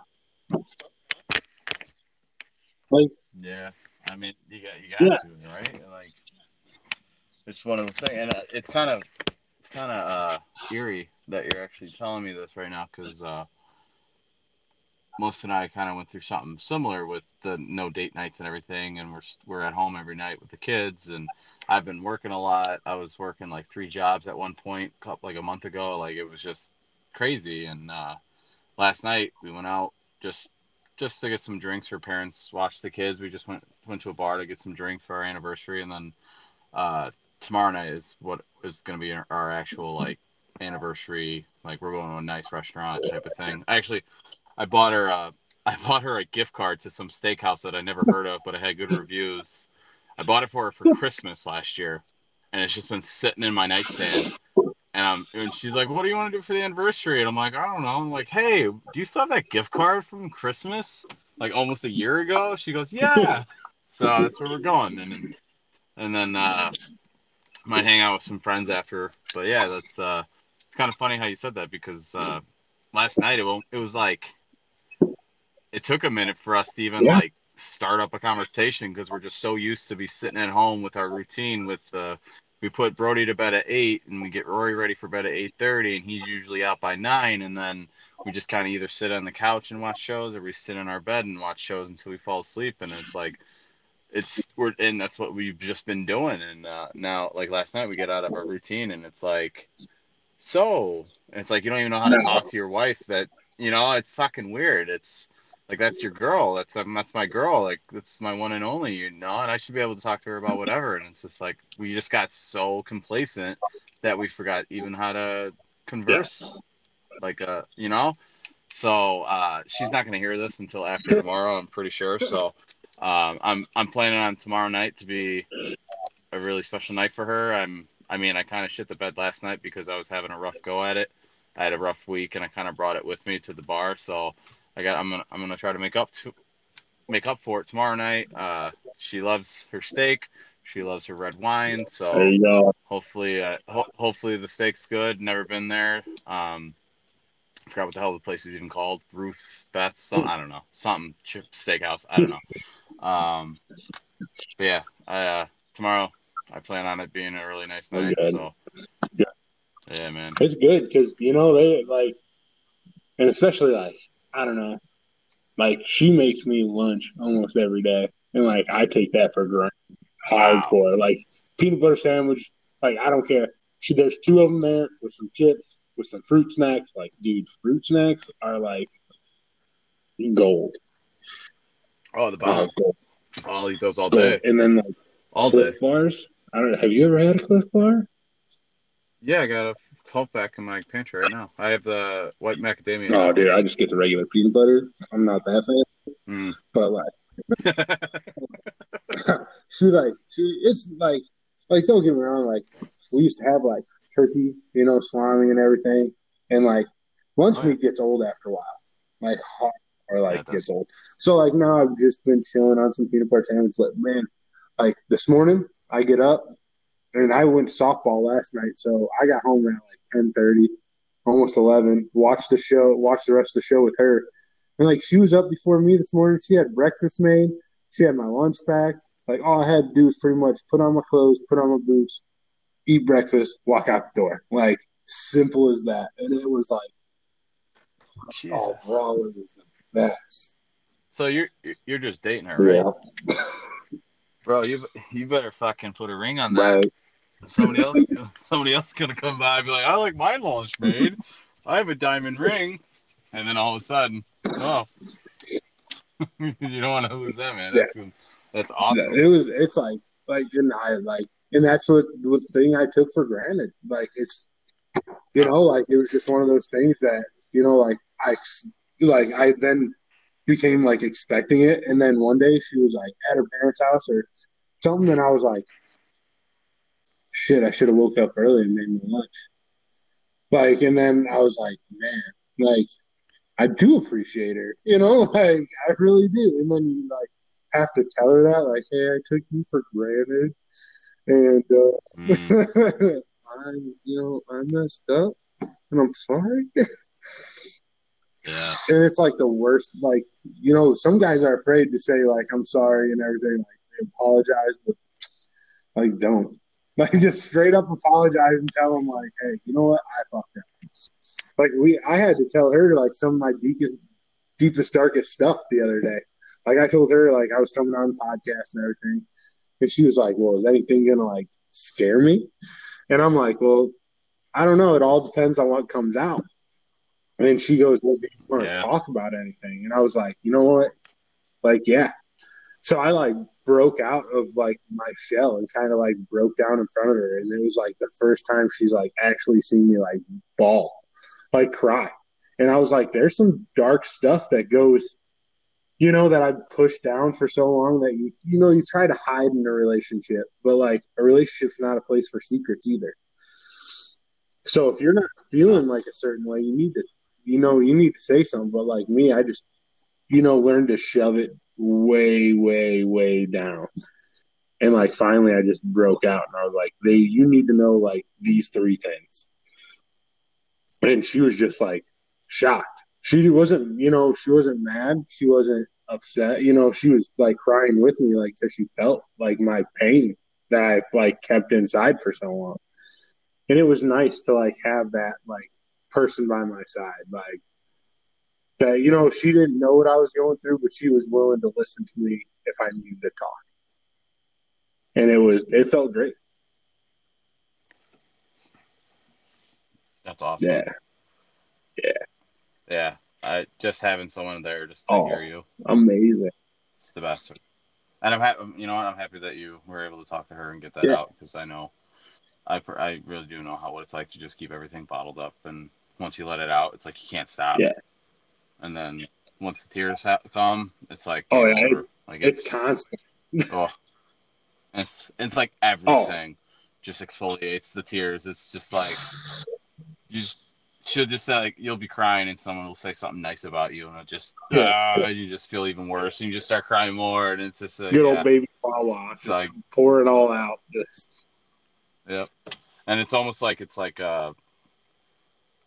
Like, yeah, I mean, you got you got Yeah. to right. Like, it's one of those things, and uh, it's kind of it's kind of uh, eerie that you're actually telling me this right now because uh, most and I kind of went through something similar with the no date nights and everything, and we're we're at home every night with the kids, and I've been working a lot. I was working like three jobs at one point, like a month ago. Like it was just crazy, and uh, last night we went out just just to get some drinks. Her parents watched the kids. We just went went to a bar to get some drinks for our anniversary, and then uh, tomorrow night is what is going to be our actual like anniversary. Like we're going to a nice restaurant type of thing. Actually, I bought her uh, I bought her a gift card to some steakhouse that I never heard of, but it had good reviews. I bought it for her for Christmas last year, and it's just been sitting in my nightstand. And um, and she's like, "What do you want to do for the anniversary?" And I'm like, "I don't know." I'm like, "Hey, do you still have that gift card from Christmas, like almost a year ago?" She goes, "Yeah." So that's where we're going, and and then uh, might hang out with some friends after. But yeah, that's uh, it's kind of funny how you said that because uh, last night it won't, it was like it took a minute for us to even Yeah. like start up a conversation because we're just so used to be sitting at home with our routine with uh we put Brody to bed at eight and we get Rory ready for bed at eight thirty and he's usually out by nine and then we just kind of either sit on the couch and watch shows or we sit in our bed and watch shows until we fall asleep and it's like it's we're and that's what we've just been doing and uh, now like last night we get out of our routine and it's like so and it's like you don't even know how to talk to your wife that you know it's fucking weird it's like that's your girl. That's um, that's my girl. Like that's my one and only. You know and i should be able to talk to her about whatever. And it's just like we just got so complacent that we forgot even how to converse. Like uh you know? So uh she's not going to hear this until after tomorrow i'm pretty sure. So um i'm i'm planning on tomorrow night to be a really special night for her. I'm i mean i kind of shit the bed last night because i was having a rough go at it. I had a rough week and i kind of brought it with me to the bar. So I got. I'm gonna. I'm gonna try to make up to make up for it tomorrow night. Uh, she loves her steak. She loves her red wine. So you go. hopefully, uh, ho- hopefully the steak's good. Never been there. Um, I forgot what the hell the place is even called. Ruth's Beth. Some. I don't know. Something chip steakhouse. I don't know. Um, but yeah. I, uh, tomorrow I plan on it being a really nice night. So Yeah. yeah, man. It's good because you know they like, and especially like I don't know, like she makes me lunch almost every day, and like I take that for granted. Wow. Hardcore, like peanut butter sandwich. Like I don't care. She there's two of them there with some chips, with some fruit snacks. Like dude, fruit snacks are like gold. Oh, the Uh, bomb. gold. I'll eat those all gold. day. And then like All day. Clif bars. I don't know. Have you ever had a Clif bar? Yeah, I got a 12 pack in my pantry right now. I have the white macadamia. No, nut. dude. I just get the regular peanut butter. I'm not that fan, Mm. but like. she like she it's like like don't get me wrong like we used to have like turkey you know salami and everything and like lunch Oh, yeah. meat gets old after a while like hot or like does. gets old so like now I've just been chilling on some peanut butter sandwich but man like this morning I get up and I went softball last night so I got home around like ten thirty almost eleven watched the show watched the rest of the show with her and like she was up before me this morning she had breakfast made she had my lunch packed. Like all I had to do was pretty much put on my clothes, put on my boots, eat breakfast, walk out the door. Like simple as that. And it was like, Jesus. oh, bro, it was the best. So you're you're just dating her, right? Yeah, Bro, you you better fucking put a ring on that. right. Somebody else somebody else gonna come by and be like, I like my lunch made. I have a diamond ring. And then all of a sudden, oh, you don't want to lose that, man. That's that's awesome. It was. It's like like and I like and that's what the thing I took for granted. Like it's, you know, like it was just one of those things that you know, like I, like I then became like expecting it, and then one day she was like at her parents' house or something, and I was like, shit, I should have woke up early and made me lunch. Like, and then I was like, man, like I do appreciate her, you know, like I really do. And then you like have to tell her that, like, hey, I took you for granted, and uh, mm. I'm, you know, I messed up, and I'm sorry. Yeah. And it's like the worst. Like you know, some guys are afraid to say like I'm sorry and everything. Like they apologize, but like don't. Like just straight up apologize and tell them like, hey, you know what, I fucked up. Like we, I had to tell her like some of my deepest, deepest, darkest stuff the other day. Like I told her like I was coming on podcast and everything, and she was like, "Well, is anything gonna like scare me?" And I'm like, "Well, I don't know. It all depends on what comes out." And then she goes, Well, do you want yeah. to talk about anything? And I was like, You know what? Like, yeah. So I like broke out of like my shell and kind of like broke down in front of her. And it was like the first time she's like actually seen me like ball like cry. And I was like, There's some dark stuff that goes, you know, that I pushed down for so long that you, you know, you try to hide in a relationship, but like a relationship's not a place for secrets either. So if you're not feeling like a certain way, you need to you know, you need to say something. But like me, I just, you know, learned to shove it way, way, way down. And like finally, I just broke out, and I was like, "They, you need to know like these three things." And she was just like shocked. She wasn't, you know, she wasn't mad. She wasn't upset. You know, she was like crying with me, like because she felt like my pain that I've like kept inside for so long. And it was nice to like have that like person by my side. Like that, you know, she didn't know what I was going through, but she was willing to listen to me if I needed to talk. And it was, it felt great. That's awesome. Yeah. Yeah. Yeah. I just having someone there just to oh, hear you. Amazing. It's the best. And I'm happy, you know what? I'm happy that you were able to talk to her and get that yeah. out because I know, I, I really do know how what it's like to just keep everything bottled up and once you let it out, it's like you can't stop. Yeah. And then once the tears ha- come, it's like oh yeah, it, like it's, it's constant. oh, it's it's like everything oh. just exfoliates the tears. It's just like you just, should just say like you'll be crying and someone will say something nice about you and it just yeah. Uh, you just feel even worse and you just start crying more and it's just like, good old baby Wawa, just like pour it all out. Just yep. And it's almost like it's like a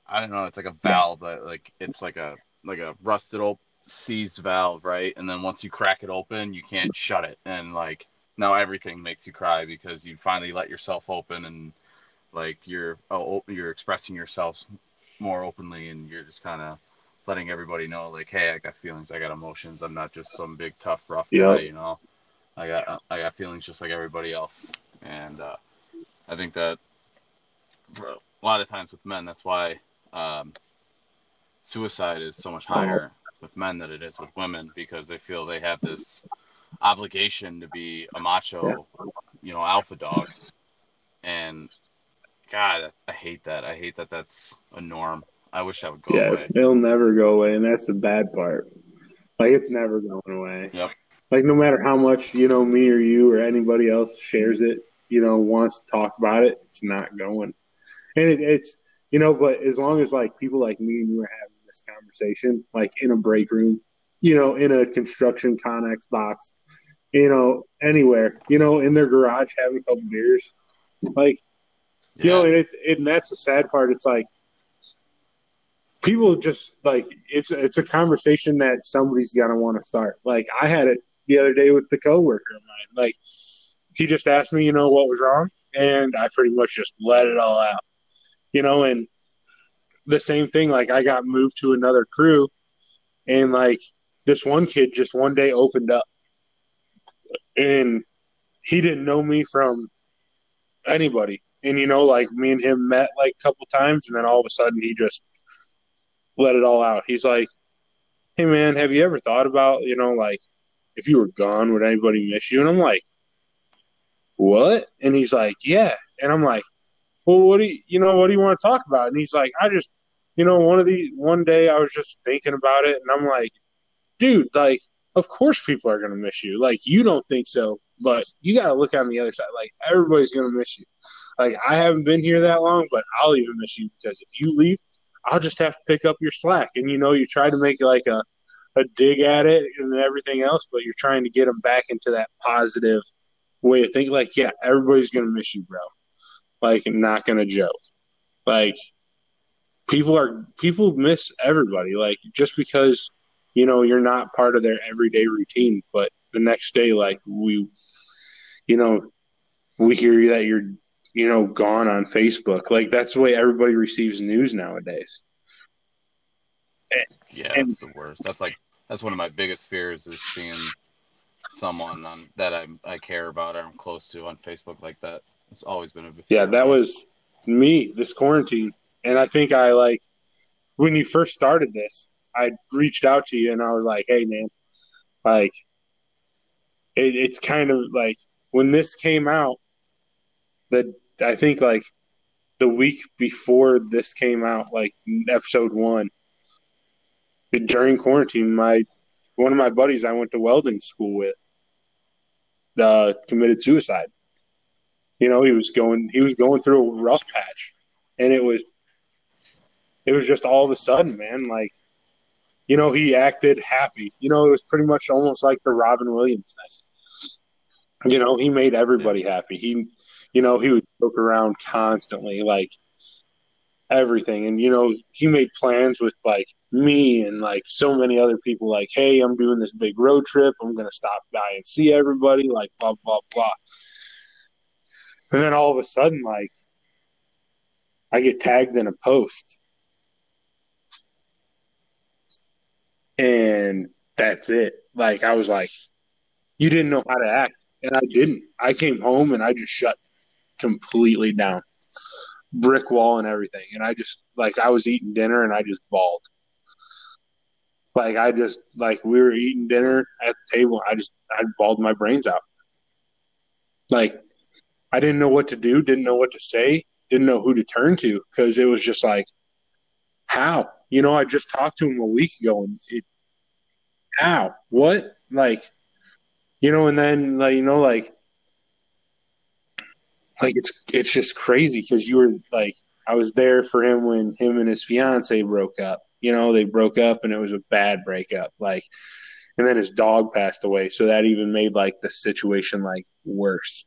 I don't know. It's like a valve. but like it's like a like a rusted old seized valve, right? And then once you crack it open, you can't shut it, and like now everything makes you cry because you finally let yourself open, and like you're oh, you're expressing yourself more openly, and you're just kind of letting everybody know, like, hey, I got feelings, I got emotions. I'm not just some big tough rough guy, you know. I got I got feelings just like everybody else, and uh, I think that a lot of times with men, that's why um, suicide is so much oh. higher with men than it is with women because they feel they have this obligation to be a macho, you know, alpha dog. And God, I hate that. I hate that that's a norm. I wish that would go yeah, away. It'll never go away, and that's the bad part. Like it's never going away. Yep. Like no matter how much you know me or you or anybody else shares it, you know, wants to talk about it, it's not going. And it, it's you know, but as long as like people like me and you are having this conversation, like in a break room, you know, in a construction Connex box, you know, anywhere, you know, in their garage having a couple beers, like, yeah. you know, and it's and that's the sad part. It's like people just like it's it's a conversation that somebody's gonna want to start. Like I had it the other day with the coworker of mine. Like he just asked me, you know, what was wrong, and I pretty much just let it all out you know, and the same thing, like I got moved to another crew and like this one kid just one day opened up and he didn't know me from anybody. And you know, like me and him met like a couple times and then all of a sudden he just let it all out. He's like, Hey man, have you ever thought about, you know, like if you were gone, would anybody miss you? And I'm like, what? And he's like, yeah. And I'm like, well, what do you, you know, what do you want to talk about? And he's like, I just, you know, one of the, one day I was just thinking about it and I'm like, dude, like, of course people are going to miss you. Like, you don't think so, but you got to look on the other side. Like, everybody's going to miss you. Like, I haven't been here that long, but I'll even miss you because if you leave, I'll just have to pick up your slack. And, you know, you try to make like a, a dig at it and everything else, but you're trying to get them back into that positive way of thinking. Like, yeah, everybody's going to miss you, bro. Like, not going to joke. Like, people are, people miss everybody. Like, just because you know, you're not part of their everyday routine. But the next day, like we, you know, we hear that you're, you know, gone on Facebook. Like that's the way everybody receives news nowadays. Yeah, and, that's the worst. That's like that's one of my biggest fears is seeing someone on that I I care about or I'm close to on Facebook like that. It's always been a yeah. That was me this quarantine, and I think I like when you first started this. I reached out to you and I was like, hey man, like it, it's kind of like when this came out, that I think like the week before this came out, like episode one, during quarantine, my one of my buddies I went to welding school with, uh, committed suicide. You know, he was going he was going through a rough patch, and it was it was just all of a sudden, man. Like you know, he acted happy. You know, it was pretty much almost like the Robin Williams thing. You know, he made everybody happy. He, you know, he would joke around constantly, like everything. And, you know, he made plans with like me and like so many other people, like, hey, I'm doing this big road trip. I'm going to stop by and see everybody, like, blah, blah, blah. And then all of a sudden, like, I get tagged in a post and that's it. Like I was like, you didn't know how to act, and I didn't. I came home and I just shut completely down, brick wall and everything, and I just like I was eating dinner and I just bawled. Like I just like we were eating dinner at the table. I just I bawled my brains out. Like I didn't know what to do, didn't know what to say, didn't know who to turn to because it was just like, how you know, I just talked to him a week ago, and it, how, what, like, you know, and then like, you know, like, like it's it's just crazy because you were like, I was there for him when him and his fiance broke up. You know, they broke up, and it was a bad breakup. Like, and then his dog passed away, so that even made like the situation like worse.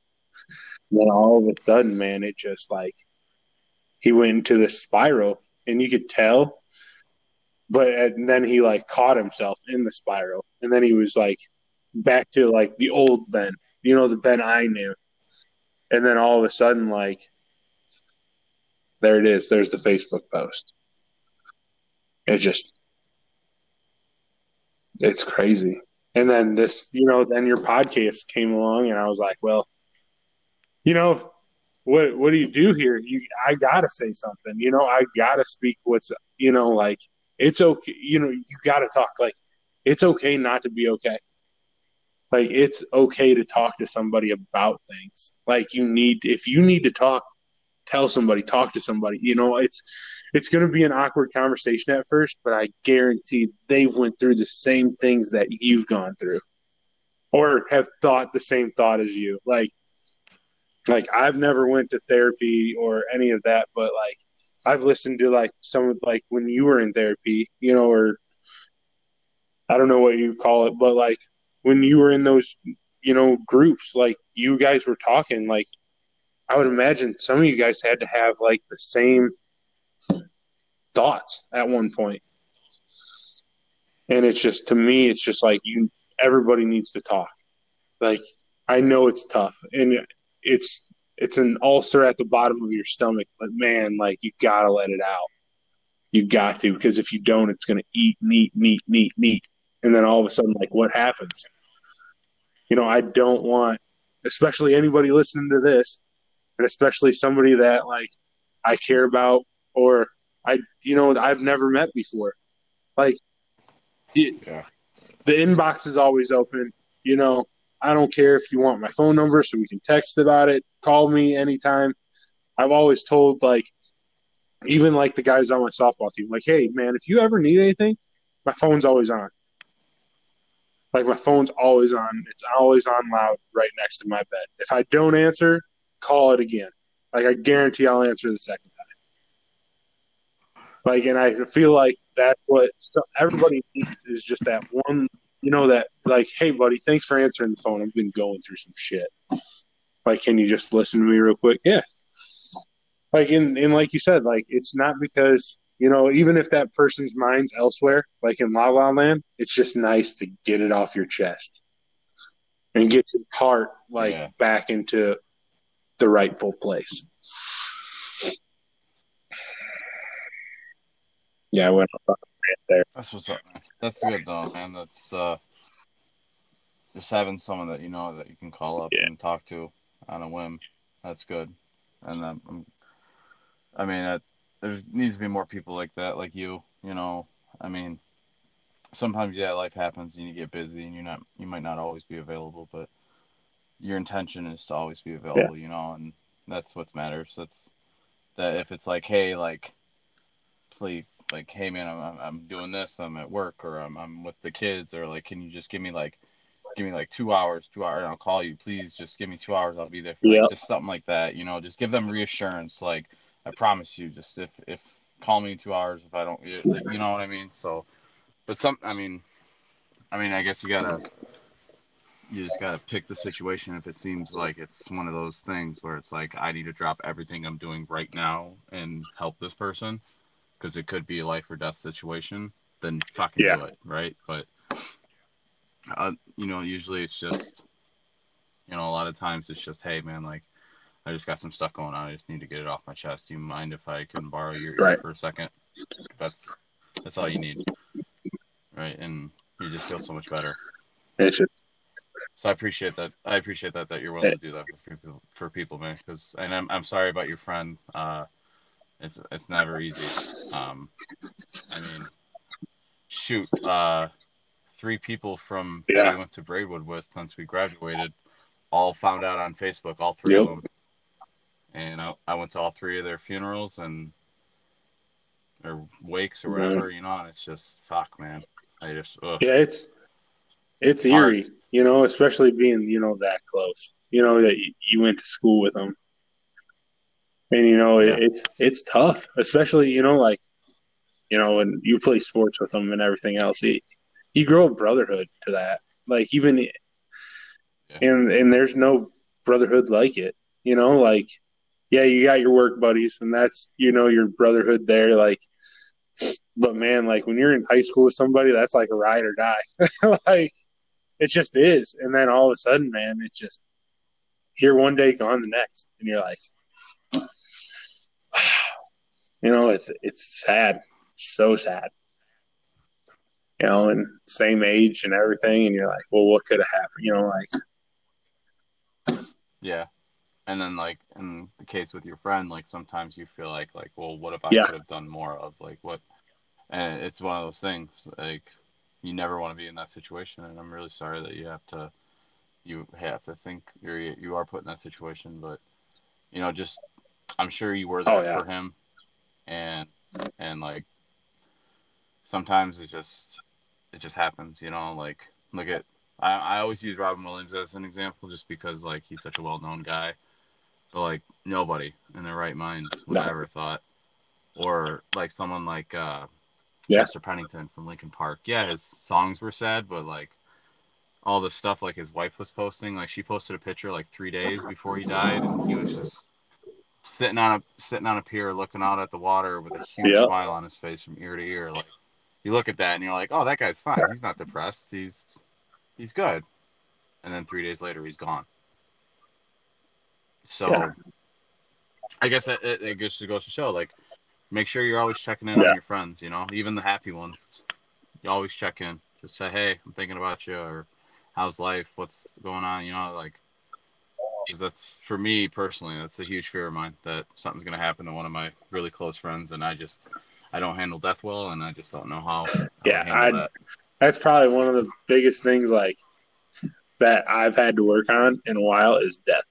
Then all of a sudden, man, it just like he went into this spiral, and you could tell but and then he like caught himself in the spiral, and then he was like back to like the old Ben, you know, the Ben I knew, and then all of a sudden, like there it is. There's the Facebook post. It just it's crazy. And then this, you know, then your podcast came along, and I was like, well, you know, what what do you do here? You, I gotta say something. You know, I gotta speak what's, you know, like it's okay. You know, you got to talk. Like, it's okay not to be okay. Like, it's okay to talk to somebody about things. Like, you need, if you need to talk, tell somebody, talk to somebody. You know, it's, it's going to be an awkward conversation at first, but I guarantee they've went through the same things that you've gone through or have thought the same thought as you. Like, like I've never went to therapy or any of that, but like I've listened to like some of like when you were in therapy, you know, or I don't know what you call it, but like when you were in those, you know, groups, like you guys were talking, like I would imagine some of you guys had to have like the same thoughts at one point. And it's just to me, it's just like you everybody needs to talk. Like I know it's tough and it's it's an ulcer at the bottom of your stomach, but man, like you gotta let it out. You got to, because if you don't, it's gonna eat, neat, neat, neat, neat. And then all of a sudden, like what happens? You know, I don't want especially anybody listening to this, and especially somebody that like I care about or I you know, I've never met before. Like yeah. the inbox is always open, you know, I don't care if you want my phone number so we can text about it. Call me anytime. I've always told like even like the guys on my softball team, like, hey man, if you ever need anything, my phone's always on. Like my phone's always on. It's always on loud right next to my bed. If I don't answer, call it again. Like I guarantee I'll answer the second time. Like, and I feel like that's what everybody needs is just that one, you know, that like, hey, buddy, thanks for answering the phone. I've been going through some shit. Like, can you just listen to me real quick? Yeah. Like, in and like you said, like, it's not because, you know, even if that person's mind's elsewhere, like in La La Land, it's just nice to get it off your chest and get your heart, like, yeah. back into the rightful place. Yeah, I went there. That's what's up, man. That's good though, man. That's uh, just having someone that you know that you can call up yeah. and talk to on a whim. That's good. And um, I mean, uh, there needs to be more people like that, like you. You know, I mean, sometimes yeah, life happens and you get busy and you're not, you might not always be available, but your intention is to always be available. Yeah. You know, and that's what matters. That's that if it's like, hey, like, please like, hey man, I'm I'm doing this, I'm at work, or I'm I'm with the kids, or like, can you just give me like, give me like two hours, two hours, and I'll call you. Please, just give me two hours, I'll be there. For, like, just something like that, you know. Just give them reassurance, like, I promise you, just if if call me in two hours if I don't, you know what I mean. So, but some, I mean, I mean, I guess you gotta you just got to pick the situation if it seems like it's one of those things where it's like I need to drop everything I'm doing right now and help this person because it could be a life or death situation, then fucking yeah. do it, right? But uh, you know, usually it's just, you know, a lot of times it's just, hey, man, like I just got some stuff going on. I just need to get it off my chest. Do you mind if I can borrow your ear right. for a second? That's that's all you need, right? And you just feel so much better. It's just, so I appreciate that. I appreciate that that you're willing to do that for people, for people, man. Because and I'm I'm sorry about your friend. Uh, it's it's never easy. Um, I mean, shoot, uh, three people from yeah. that I went to Braidwood with since we graduated all found out on Facebook, all three yep. of them. And I, I went to all three of their funerals and or wakes or whatever, you know, and it's just fuck, man. I just ugh. yeah, it's it's eerie, Hard. you know, especially being you know that close, you know that you went to school with them and you know yeah. it's it's tough, especially you know like you know when you play sports with them and everything else. You, you grow a brotherhood to that, like even yeah. and and there's no brotherhood like it. You know, like yeah, you got your work buddies, and that's you know your brotherhood there. Like, but man, like when you're in high school with somebody, that's like a ride or die. like it just is, and then all of a sudden, man, it's just here one day, gone the next, and you're like, you know, it's it's sad, so sad. You know, and same age and everything, and you're like, well, what could have happened? You know, like, yeah. And then, like in the case with your friend, like sometimes you feel like, like, well, what if I yeah. could have done more of, like, what? And it's one of those things, like, you never want to be in that situation, and I'm really sorry that you have to, you have to think you're you are put in that situation, but you know, just I'm sure you were there oh, yeah. for him, and and like sometimes it just it just happens, you know. Like look at I, I always use Robin Williams as an example just because like he's such a well known guy, but like nobody in their right mind would no. ever thought, or like someone like uh, yeah. Chester Bennington from Linkin Park. Yeah, his songs were sad, but like all the stuff like his wife was posting, like she posted a picture like three days before he died, and he was just sitting on a sitting on a pier looking out at the water with a huge yep. smile on his face from ear to ear. Like you look at that and you're like oh that guy's fine. He's not depressed. He's he's good. And then three days later he's gone. So yeah. i guess it, it, it just goes to show like make sure you're always checking in yeah. on your friends you know even the happy ones. You always check in. Just say hey i'm thinking about you or how's life? What's going on? You know like because that's for me personally, that's a huge fear of mine that something's going to happen to one of my really close friends, and I just I don't handle death well, and I just don't know how. how yeah, that. that's probably one of the biggest things. Like, that I've had to work on in a while is death.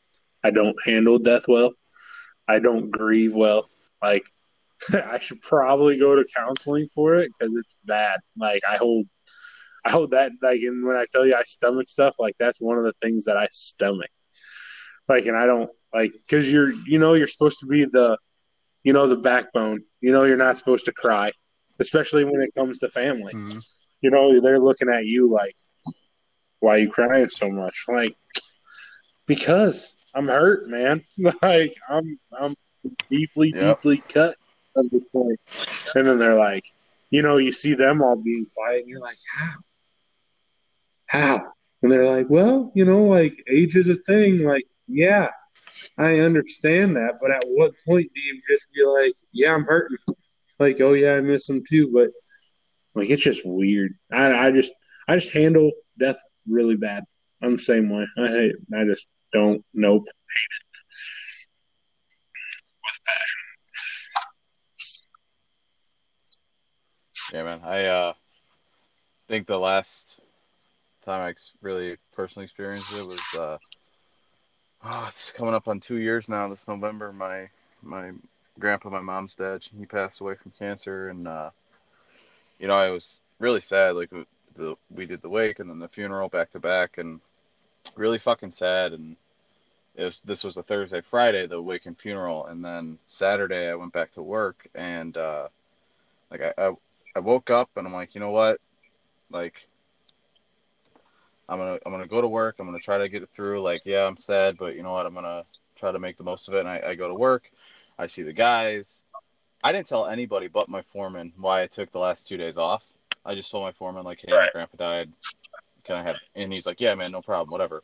I don't handle death well. I don't grieve well. Like I should probably go to counseling for it because it's bad. Like I hold, I hold that like, and when I tell you I stomach stuff, like that's one of the things that I stomach. Like, and I don't like because you're, you know, you're supposed to be the, you know, the backbone. You know, you're not supposed to cry, especially when it comes to family. Mm-hmm. You know, they're looking at you like, why are you crying so much? Like, because I'm hurt, man. like I'm I'm deeply, yep. deeply cut at this point. And then they're like, you know, you see them all being quiet, and you're like, how? How? And they're like, well, you know, like age is a thing. Like, yeah, I understand that, but at what point do you just be like, yeah, I'm hurting? Like, oh yeah, I miss them too, but like it's just weird. I, I just I just handle death really bad. I'm the same way. I hate. I just don't. Nope. Hate it with passion. Yeah, man. I uh, think the last time I really personally experienced it was uh, oh, it's coming up on two years now. This November, my my grandpa, my mom's dad, he passed away from cancer, and uh, you know, I was really sad. Like the we did the wake and then the funeral back to back, and really fucking sad. And it was this was a Thursday, Friday, the wake and funeral, and then Saturday I went back to work, and uh, like I, I I woke up and I'm like, you know what, like I'm gonna I'm gonna go to work. I'm gonna try to get it through. Like, yeah, I'm sad, but you know what? I'm gonna try to make the most of it. And I, I go to work. I see the guys. I didn't tell anybody but my foreman why I took the last two days off. I just told my foreman like, hey, my grandpa died. Can I have? And he's like, yeah, man, no problem, whatever.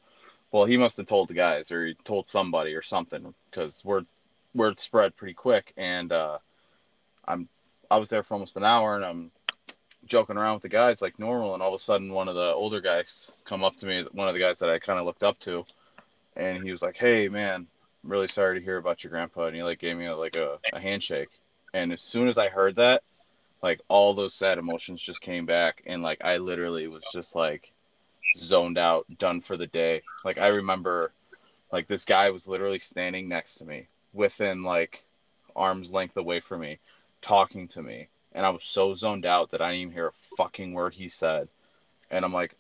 Well, he must have told the guys, or he told somebody, or something, because word word spread pretty quick. And uh, I'm I was there for almost an hour, and I'm joking around with the guys like normal, and all of a sudden one of the older guys come up to me, one of the guys that I kind of looked up to, and he was like, "Hey, man, I'm really sorry to hear about your grandpa," and he like gave me a, like a, a handshake, and as soon as I heard that, like all those sad emotions just came back, and like I literally was just like zoned out, done for the day. Like I remember, like this guy was literally standing next to me, within like arm's length away from me, talking to me and I was so zoned out that I didn't even hear a fucking word he said. And I'm like,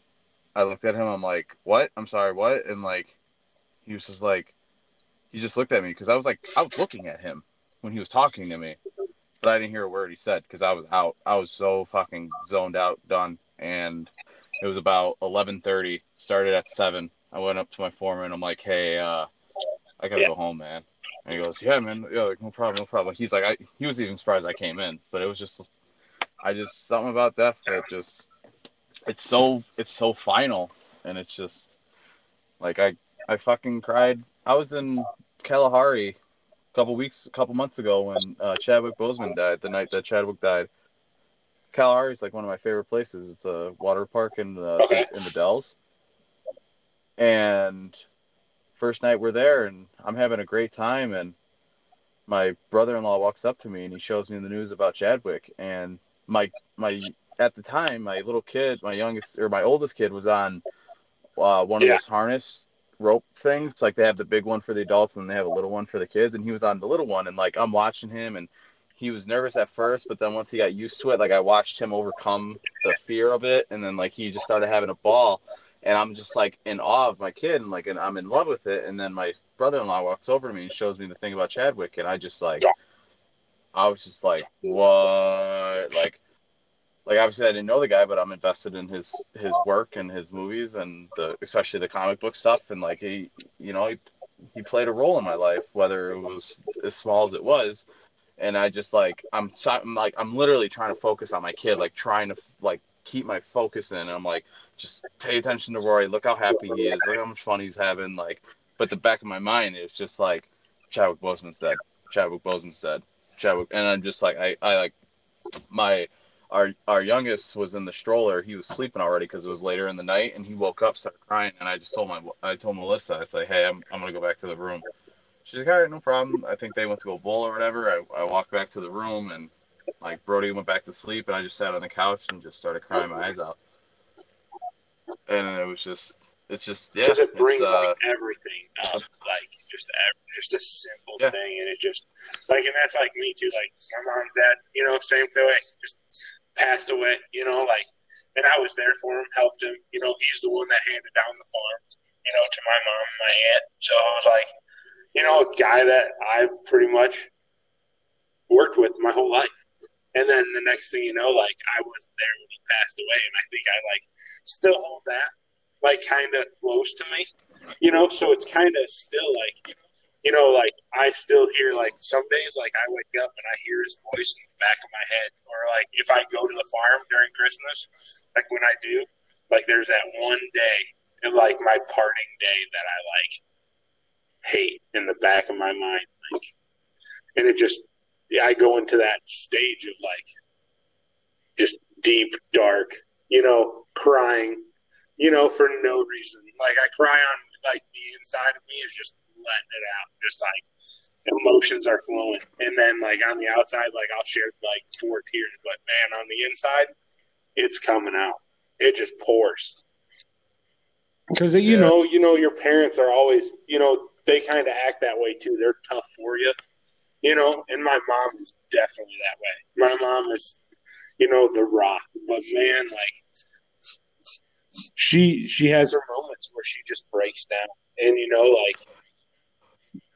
I looked at him. I'm like, what? I'm sorry, what? And like, he was just like, he just looked at me because I was like, I was looking at him when he was talking to me, but I didn't hear a word he said because I was out. I was so fucking zoned out, done. And it was about 11:30. Started at seven. I went up to my foreman. I'm like, hey, uh, I gotta yeah. go home, man. And he goes, "Yeah, man, yeah, like, no problem, no problem." He's like, I, he was even surprised I came in, but it was just, I just something about death that just, it's so, it's so final, and it's just, like I, I fucking cried. I was in Kalahari a couple weeks, a couple months ago when uh, Chadwick Boseman died. The night that Chadwick died, Kalahari is like one of my favorite places. It's a water park in the okay. in the Dells, and first night we're there and I'm having a great time and my brother-in-law walks up to me and he shows me the news about Chadwick and my my at the time my little kid my youngest or my oldest kid was on uh, one of yeah. those harness rope things like they have the big one for the adults and they have a little one for the kids and he was on the little one and like I'm watching him and he was nervous at first but then once he got used to it like I watched him overcome the fear of it and then like he just started having a ball and I'm just like in awe of my kid and like and I'm in love with it. And then my brother-in-law walks over to me and shows me the thing about Chadwick, and I just like, I was just like, what? Like, like obviously I didn't know the guy, but I'm invested in his his work and his movies and the especially the comic book stuff. And like he, you know, he he played a role in my life, whether it was as small as it was. And I just like I'm, I'm like I'm literally trying to focus on my kid, like trying to like keep my focus in. And I'm like just pay attention to Rory. Look how happy he is. Look how much fun he's having. Like, but the back of my mind is just like Chadwick Boseman's dead. Chadwick Boseman's dead. Chadwick, and I'm just like I, I like my our our youngest was in the stroller. He was sleeping already because it was later in the night, and he woke up, started crying, and I just told my I told Melissa, I said, hey, I'm I'm gonna go back to the room. She's like, all right, no problem. I think they went to go bowl or whatever. I, I walked back to the room and like Brody went back to sleep, and I just sat on the couch and just started crying my eyes out and it was just it's just because yeah, it brings uh, like everything up, like just just a simple Yeah. thing, and it just like, and that's like me too. Like my mom's dad, you know, same way, just passed away, you know, like, and I was there for him, helped him, you know, he's the one that handed down the farm, you know, to my mom and my aunt. So I was like, you know, a guy that I've pretty much worked with my whole life. And then the next thing you know, like I wasn't there when he passed away, and I think I like still hold that like kind of close to me, you know. So it's kind of still like, you know, like I still hear like some days like I wake up and I hear his voice in the back of my head, or like if I go to the farm during Christmas, like when I do, like there's that one day, of, like my parting day that I like hate in the back of my mind, like, and it just yeah, I go into that stage of like just deep, dark, you know, crying, you know, for no reason. Like I cry on like the inside of me is just letting it out, just like emotions are flowing, and then like on the outside, like I'll share like four tears, but man, on the inside, it's coming out. It just pours. Because you Yeah. know, you know, your parents are always, you know, they kind of act that way too. They're tough for you, you know. And my mom is definitely that way. My mom is, you know, the rock. But man, like, she she has her moments where she just breaks down, and you know, like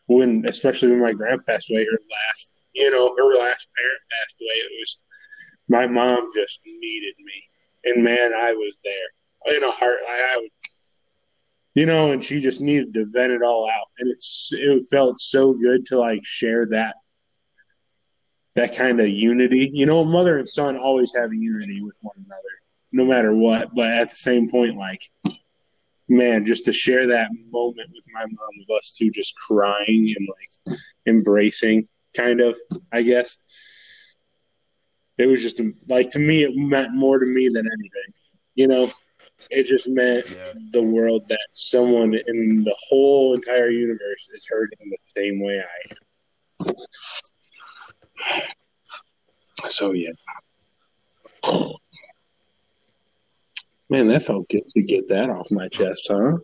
when, especially when my grandpa passed away, her last, you know, her last parent passed away. It was my mom just needed me, and man, I was there in a heart. I, I would you know, and she just needed to vent it all out, and it's it felt so good to like share that that kind of unity. You know, mother and son always have unity with one another, no matter what. But at the same point, like, man, just to share that moment with my mom of us two just crying and like embracing, kind of, I guess. It was just like to me, it meant more to me than anything. You know, it just meant Yeah. the world that someone in the whole entire universe is hurting the same way I am. So yeah. Man, that felt good to get that off my chest, huh?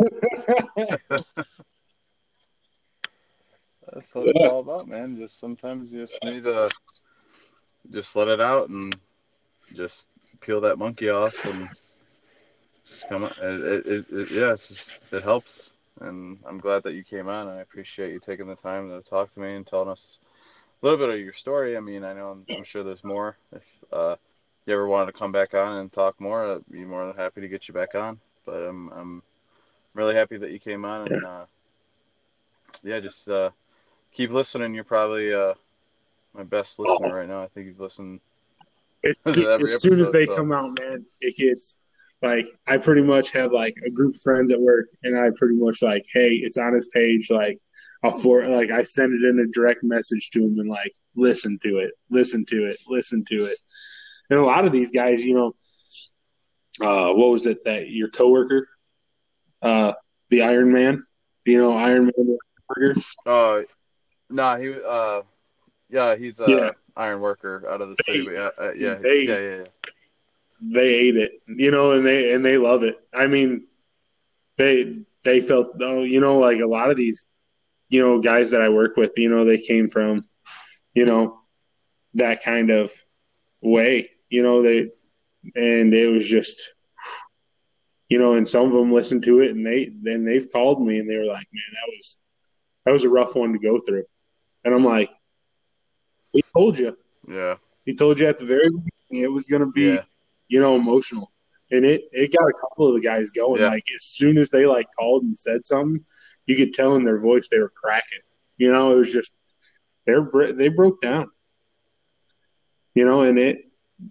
That's what it's all about, man. Just sometimes you just need to just let it out and just peel that monkey off and come on. It, it, it, yeah, just it helps, and I'm glad that you came on. And I appreciate you taking the time to talk to me and telling us a little bit of your story. I mean, I know I'm, I'm sure there's more. If uh, you ever wanted to come back on and talk more, I'd be more than happy to get you back on. But I'm I'm really happy that you came on and uh, yeah, just uh, keep listening. You're probably uh, my best listener right now. I think you've listened. As, soon- as soon as episode, they so- come out, man, it gets like I pretty much have like a group of friends at work, and I pretty much like, hey, it's on his page. Like, I'll for like I send it in a direct message to him and like, listen to it, listen to it, listen to it. And a lot of these guys, you know, uh, what was it that your coworker, uh, the Iron Man, you know, Iron Man worker, Oh, nah, he uh, yeah, he's a Yeah. iron worker out of the city. But yeah, uh, yeah, They- yeah, yeah, yeah. They ate it, you know, and they and they love it. I mean, they they felt oh, you know, like a lot of these, you know, guys that I work with, you know, they came from, you know, that kind of way, you know, they and it was just, you know, and some of them listened to it and they then they've called me and they were like, man, that was that was a rough one to go through, and I'm like, we told you, Yeah, he told you at the very beginning it was going to be yeah, you know, emotional. And it, it got a couple of the guys going. Yeah. Like as soon as they like called and said something, you could tell in their voice they were cracking. You know, it was just they're they broke down. You know, and it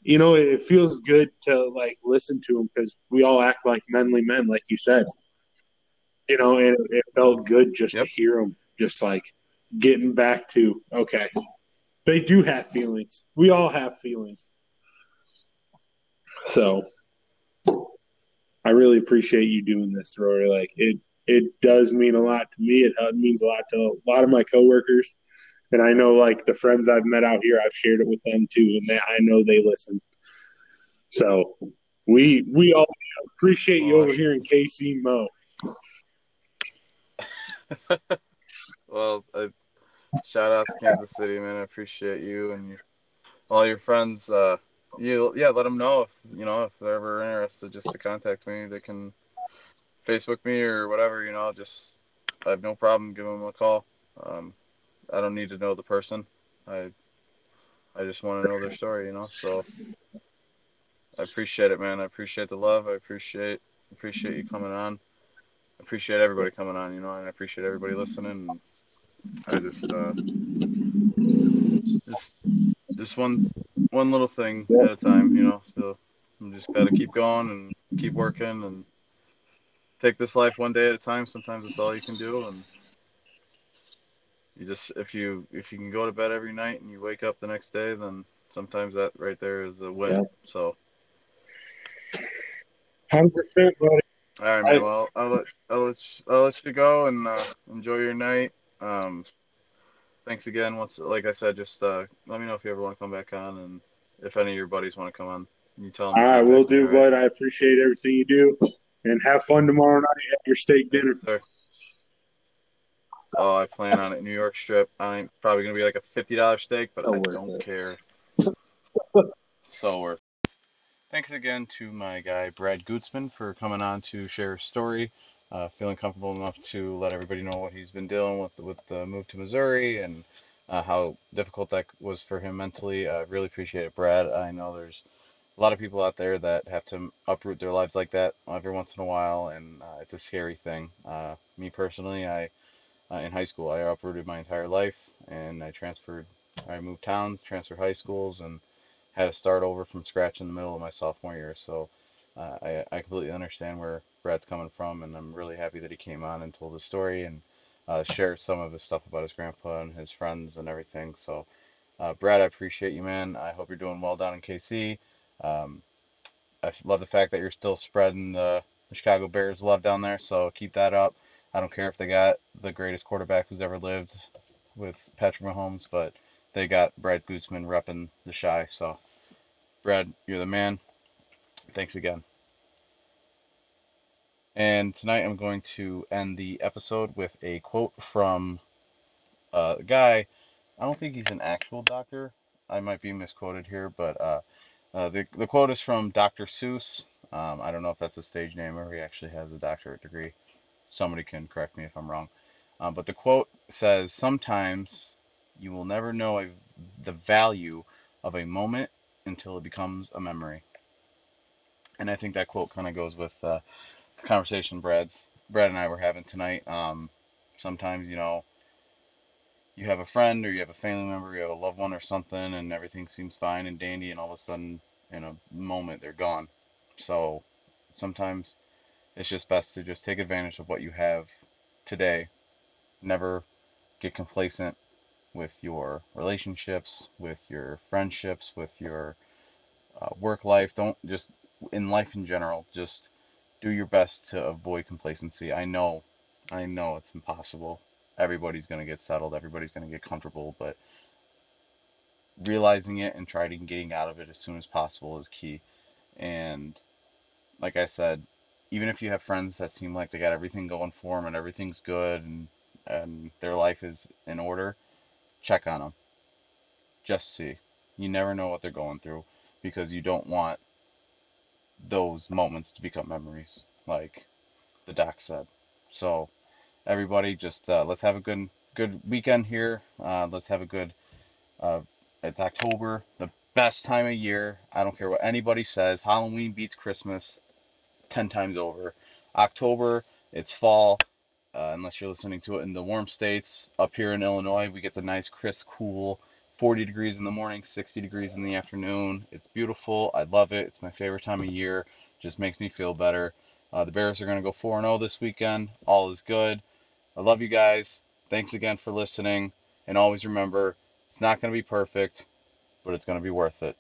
you know it feels good to like listen to them because we all act like manly men, like you said. You know, and it, it felt good just Yep. to hear them, just like getting back to okay, they do have feelings. We all have feelings. So I really appreciate you doing this, Rory. Like it, it does mean a lot to me. It uh, means a lot to a lot of my coworkers, and I know like the friends I've met out here, I've shared it with them too, and they, I know they listen. So We we all appreciate you over here in KC Mo. well, I, shout out to Kansas City, man. I appreciate you and you, all your friends. Uh, you yeah, let them know if you know if they're ever interested, just to contact me. They can Facebook me or whatever. You know, just I have no problem giving them a call. Um, I don't need to know the person. I I just want to know their story. You know, so I appreciate it, man. I appreciate the love. I appreciate appreciate you coming on. I appreciate everybody coming on. You know, and I appreciate everybody listening. I just uh, just just one one little thing at a time, you know. So I'm just gotta keep going and keep working and take this life one day at a time. Sometimes it's all you can do, and you just if you if you can go to bed every night and you wake up the next day, then sometimes that right there is a win. Yeah. So. Hundred percent, buddy. All right, man. Well, I'll let I'll let you, I'll let you go and uh, enjoy your night. Um, thanks again. Once, like I said, just uh, let me know if you ever want to come back on, and if any of your buddies want to come on, you tell them. All right, we'll do, bud. I appreciate everything you do, and have fun tomorrow night at your steak dinner. Sir. Oh, I plan on it. New York strip. I ain't probably gonna be like a fifty dollar steak, but so I don't it. care. so worth. Thanks again to my guy Brad Gutzman for coming on to share his story uh, feeling comfortable enough to let everybody know what he's been dealing with with the move to Missouri and uh, how difficult that was for him mentally. I really appreciate it, Brad. I know there's a lot of people out there that have to uproot their lives like that every once in a while, and uh, it's a scary thing. Uh, me personally, I uh, in high school I uprooted my entire life, and I transferred. I moved towns, transferred high schools, and had to start over from scratch in the middle of my sophomore year. So I, I completely understand where Brad's coming from, and I'm really happy that he came on and told his story and uh, shared some of his stuff about his grandpa and his friends and everything. So, uh, Brad, I appreciate you, man. I hope you're doing well down in KC. Um, I love the fact that you're still spreading the, the Chicago Bears love down there, so keep that up. I don't care if they got the greatest quarterback who's ever lived with Patrick Mahomes, but they got Brad Gutzman repping the Chi. So, Brad, you're the man. Thanks again. And tonight I'm going to end the episode with a quote from uh, a guy. I don't think he's an actual doctor. I might be misquoted here, but uh, uh, the, the quote is from Dr. Seuss. Um, I don't know if that's a stage name or he actually has a doctorate degree. Somebody can correct me if I'm wrong. Um, but the quote says, Sometimes you will never know a, the value of a moment until it becomes a memory. And I think that quote kind of goes with uh, conversation Brad's Brad and I were having tonight. Um, sometimes you know you have a friend or you have a family member, you have a loved one or something, and everything seems fine and dandy, and all of a sudden, in a moment, they're gone. So sometimes it's just best to just take advantage of what you have today. Never get complacent with your relationships, with your friendships, with your uh, work life. Don't just in life in general. Just do your best to avoid complacency. I know, I know it's impossible. Everybody's going to get settled, everybody's going to get comfortable, but realizing it and trying to getting out of it as soon as possible is key. And like I said, even if you have friends that seem like they got everything going for them and everything's good and, and their life is in order, check on them. Just see. You never know what they're going through because you don't want those moments to become memories, like the doc said. So, everybody, just uh, let's have a good good weekend here. Uh, let's have a good. Uh, it's October, the best time of year. I don't care what anybody says. Halloween beats Christmas ten times over. October, it's fall. Uh, unless you're listening to it in the warm states. Up here in Illinois, we get the nice, crisp, cool 40 degrees in the morning, 60 degrees in the afternoon. It's beautiful. I love it. It's my favorite time of year. Just makes me feel better. Uh, the Bears are going to go 4 0 this weekend. All is good. I love you guys. Thanks again for listening. And always remember, it's not going to be perfect, but it's going to be worth it.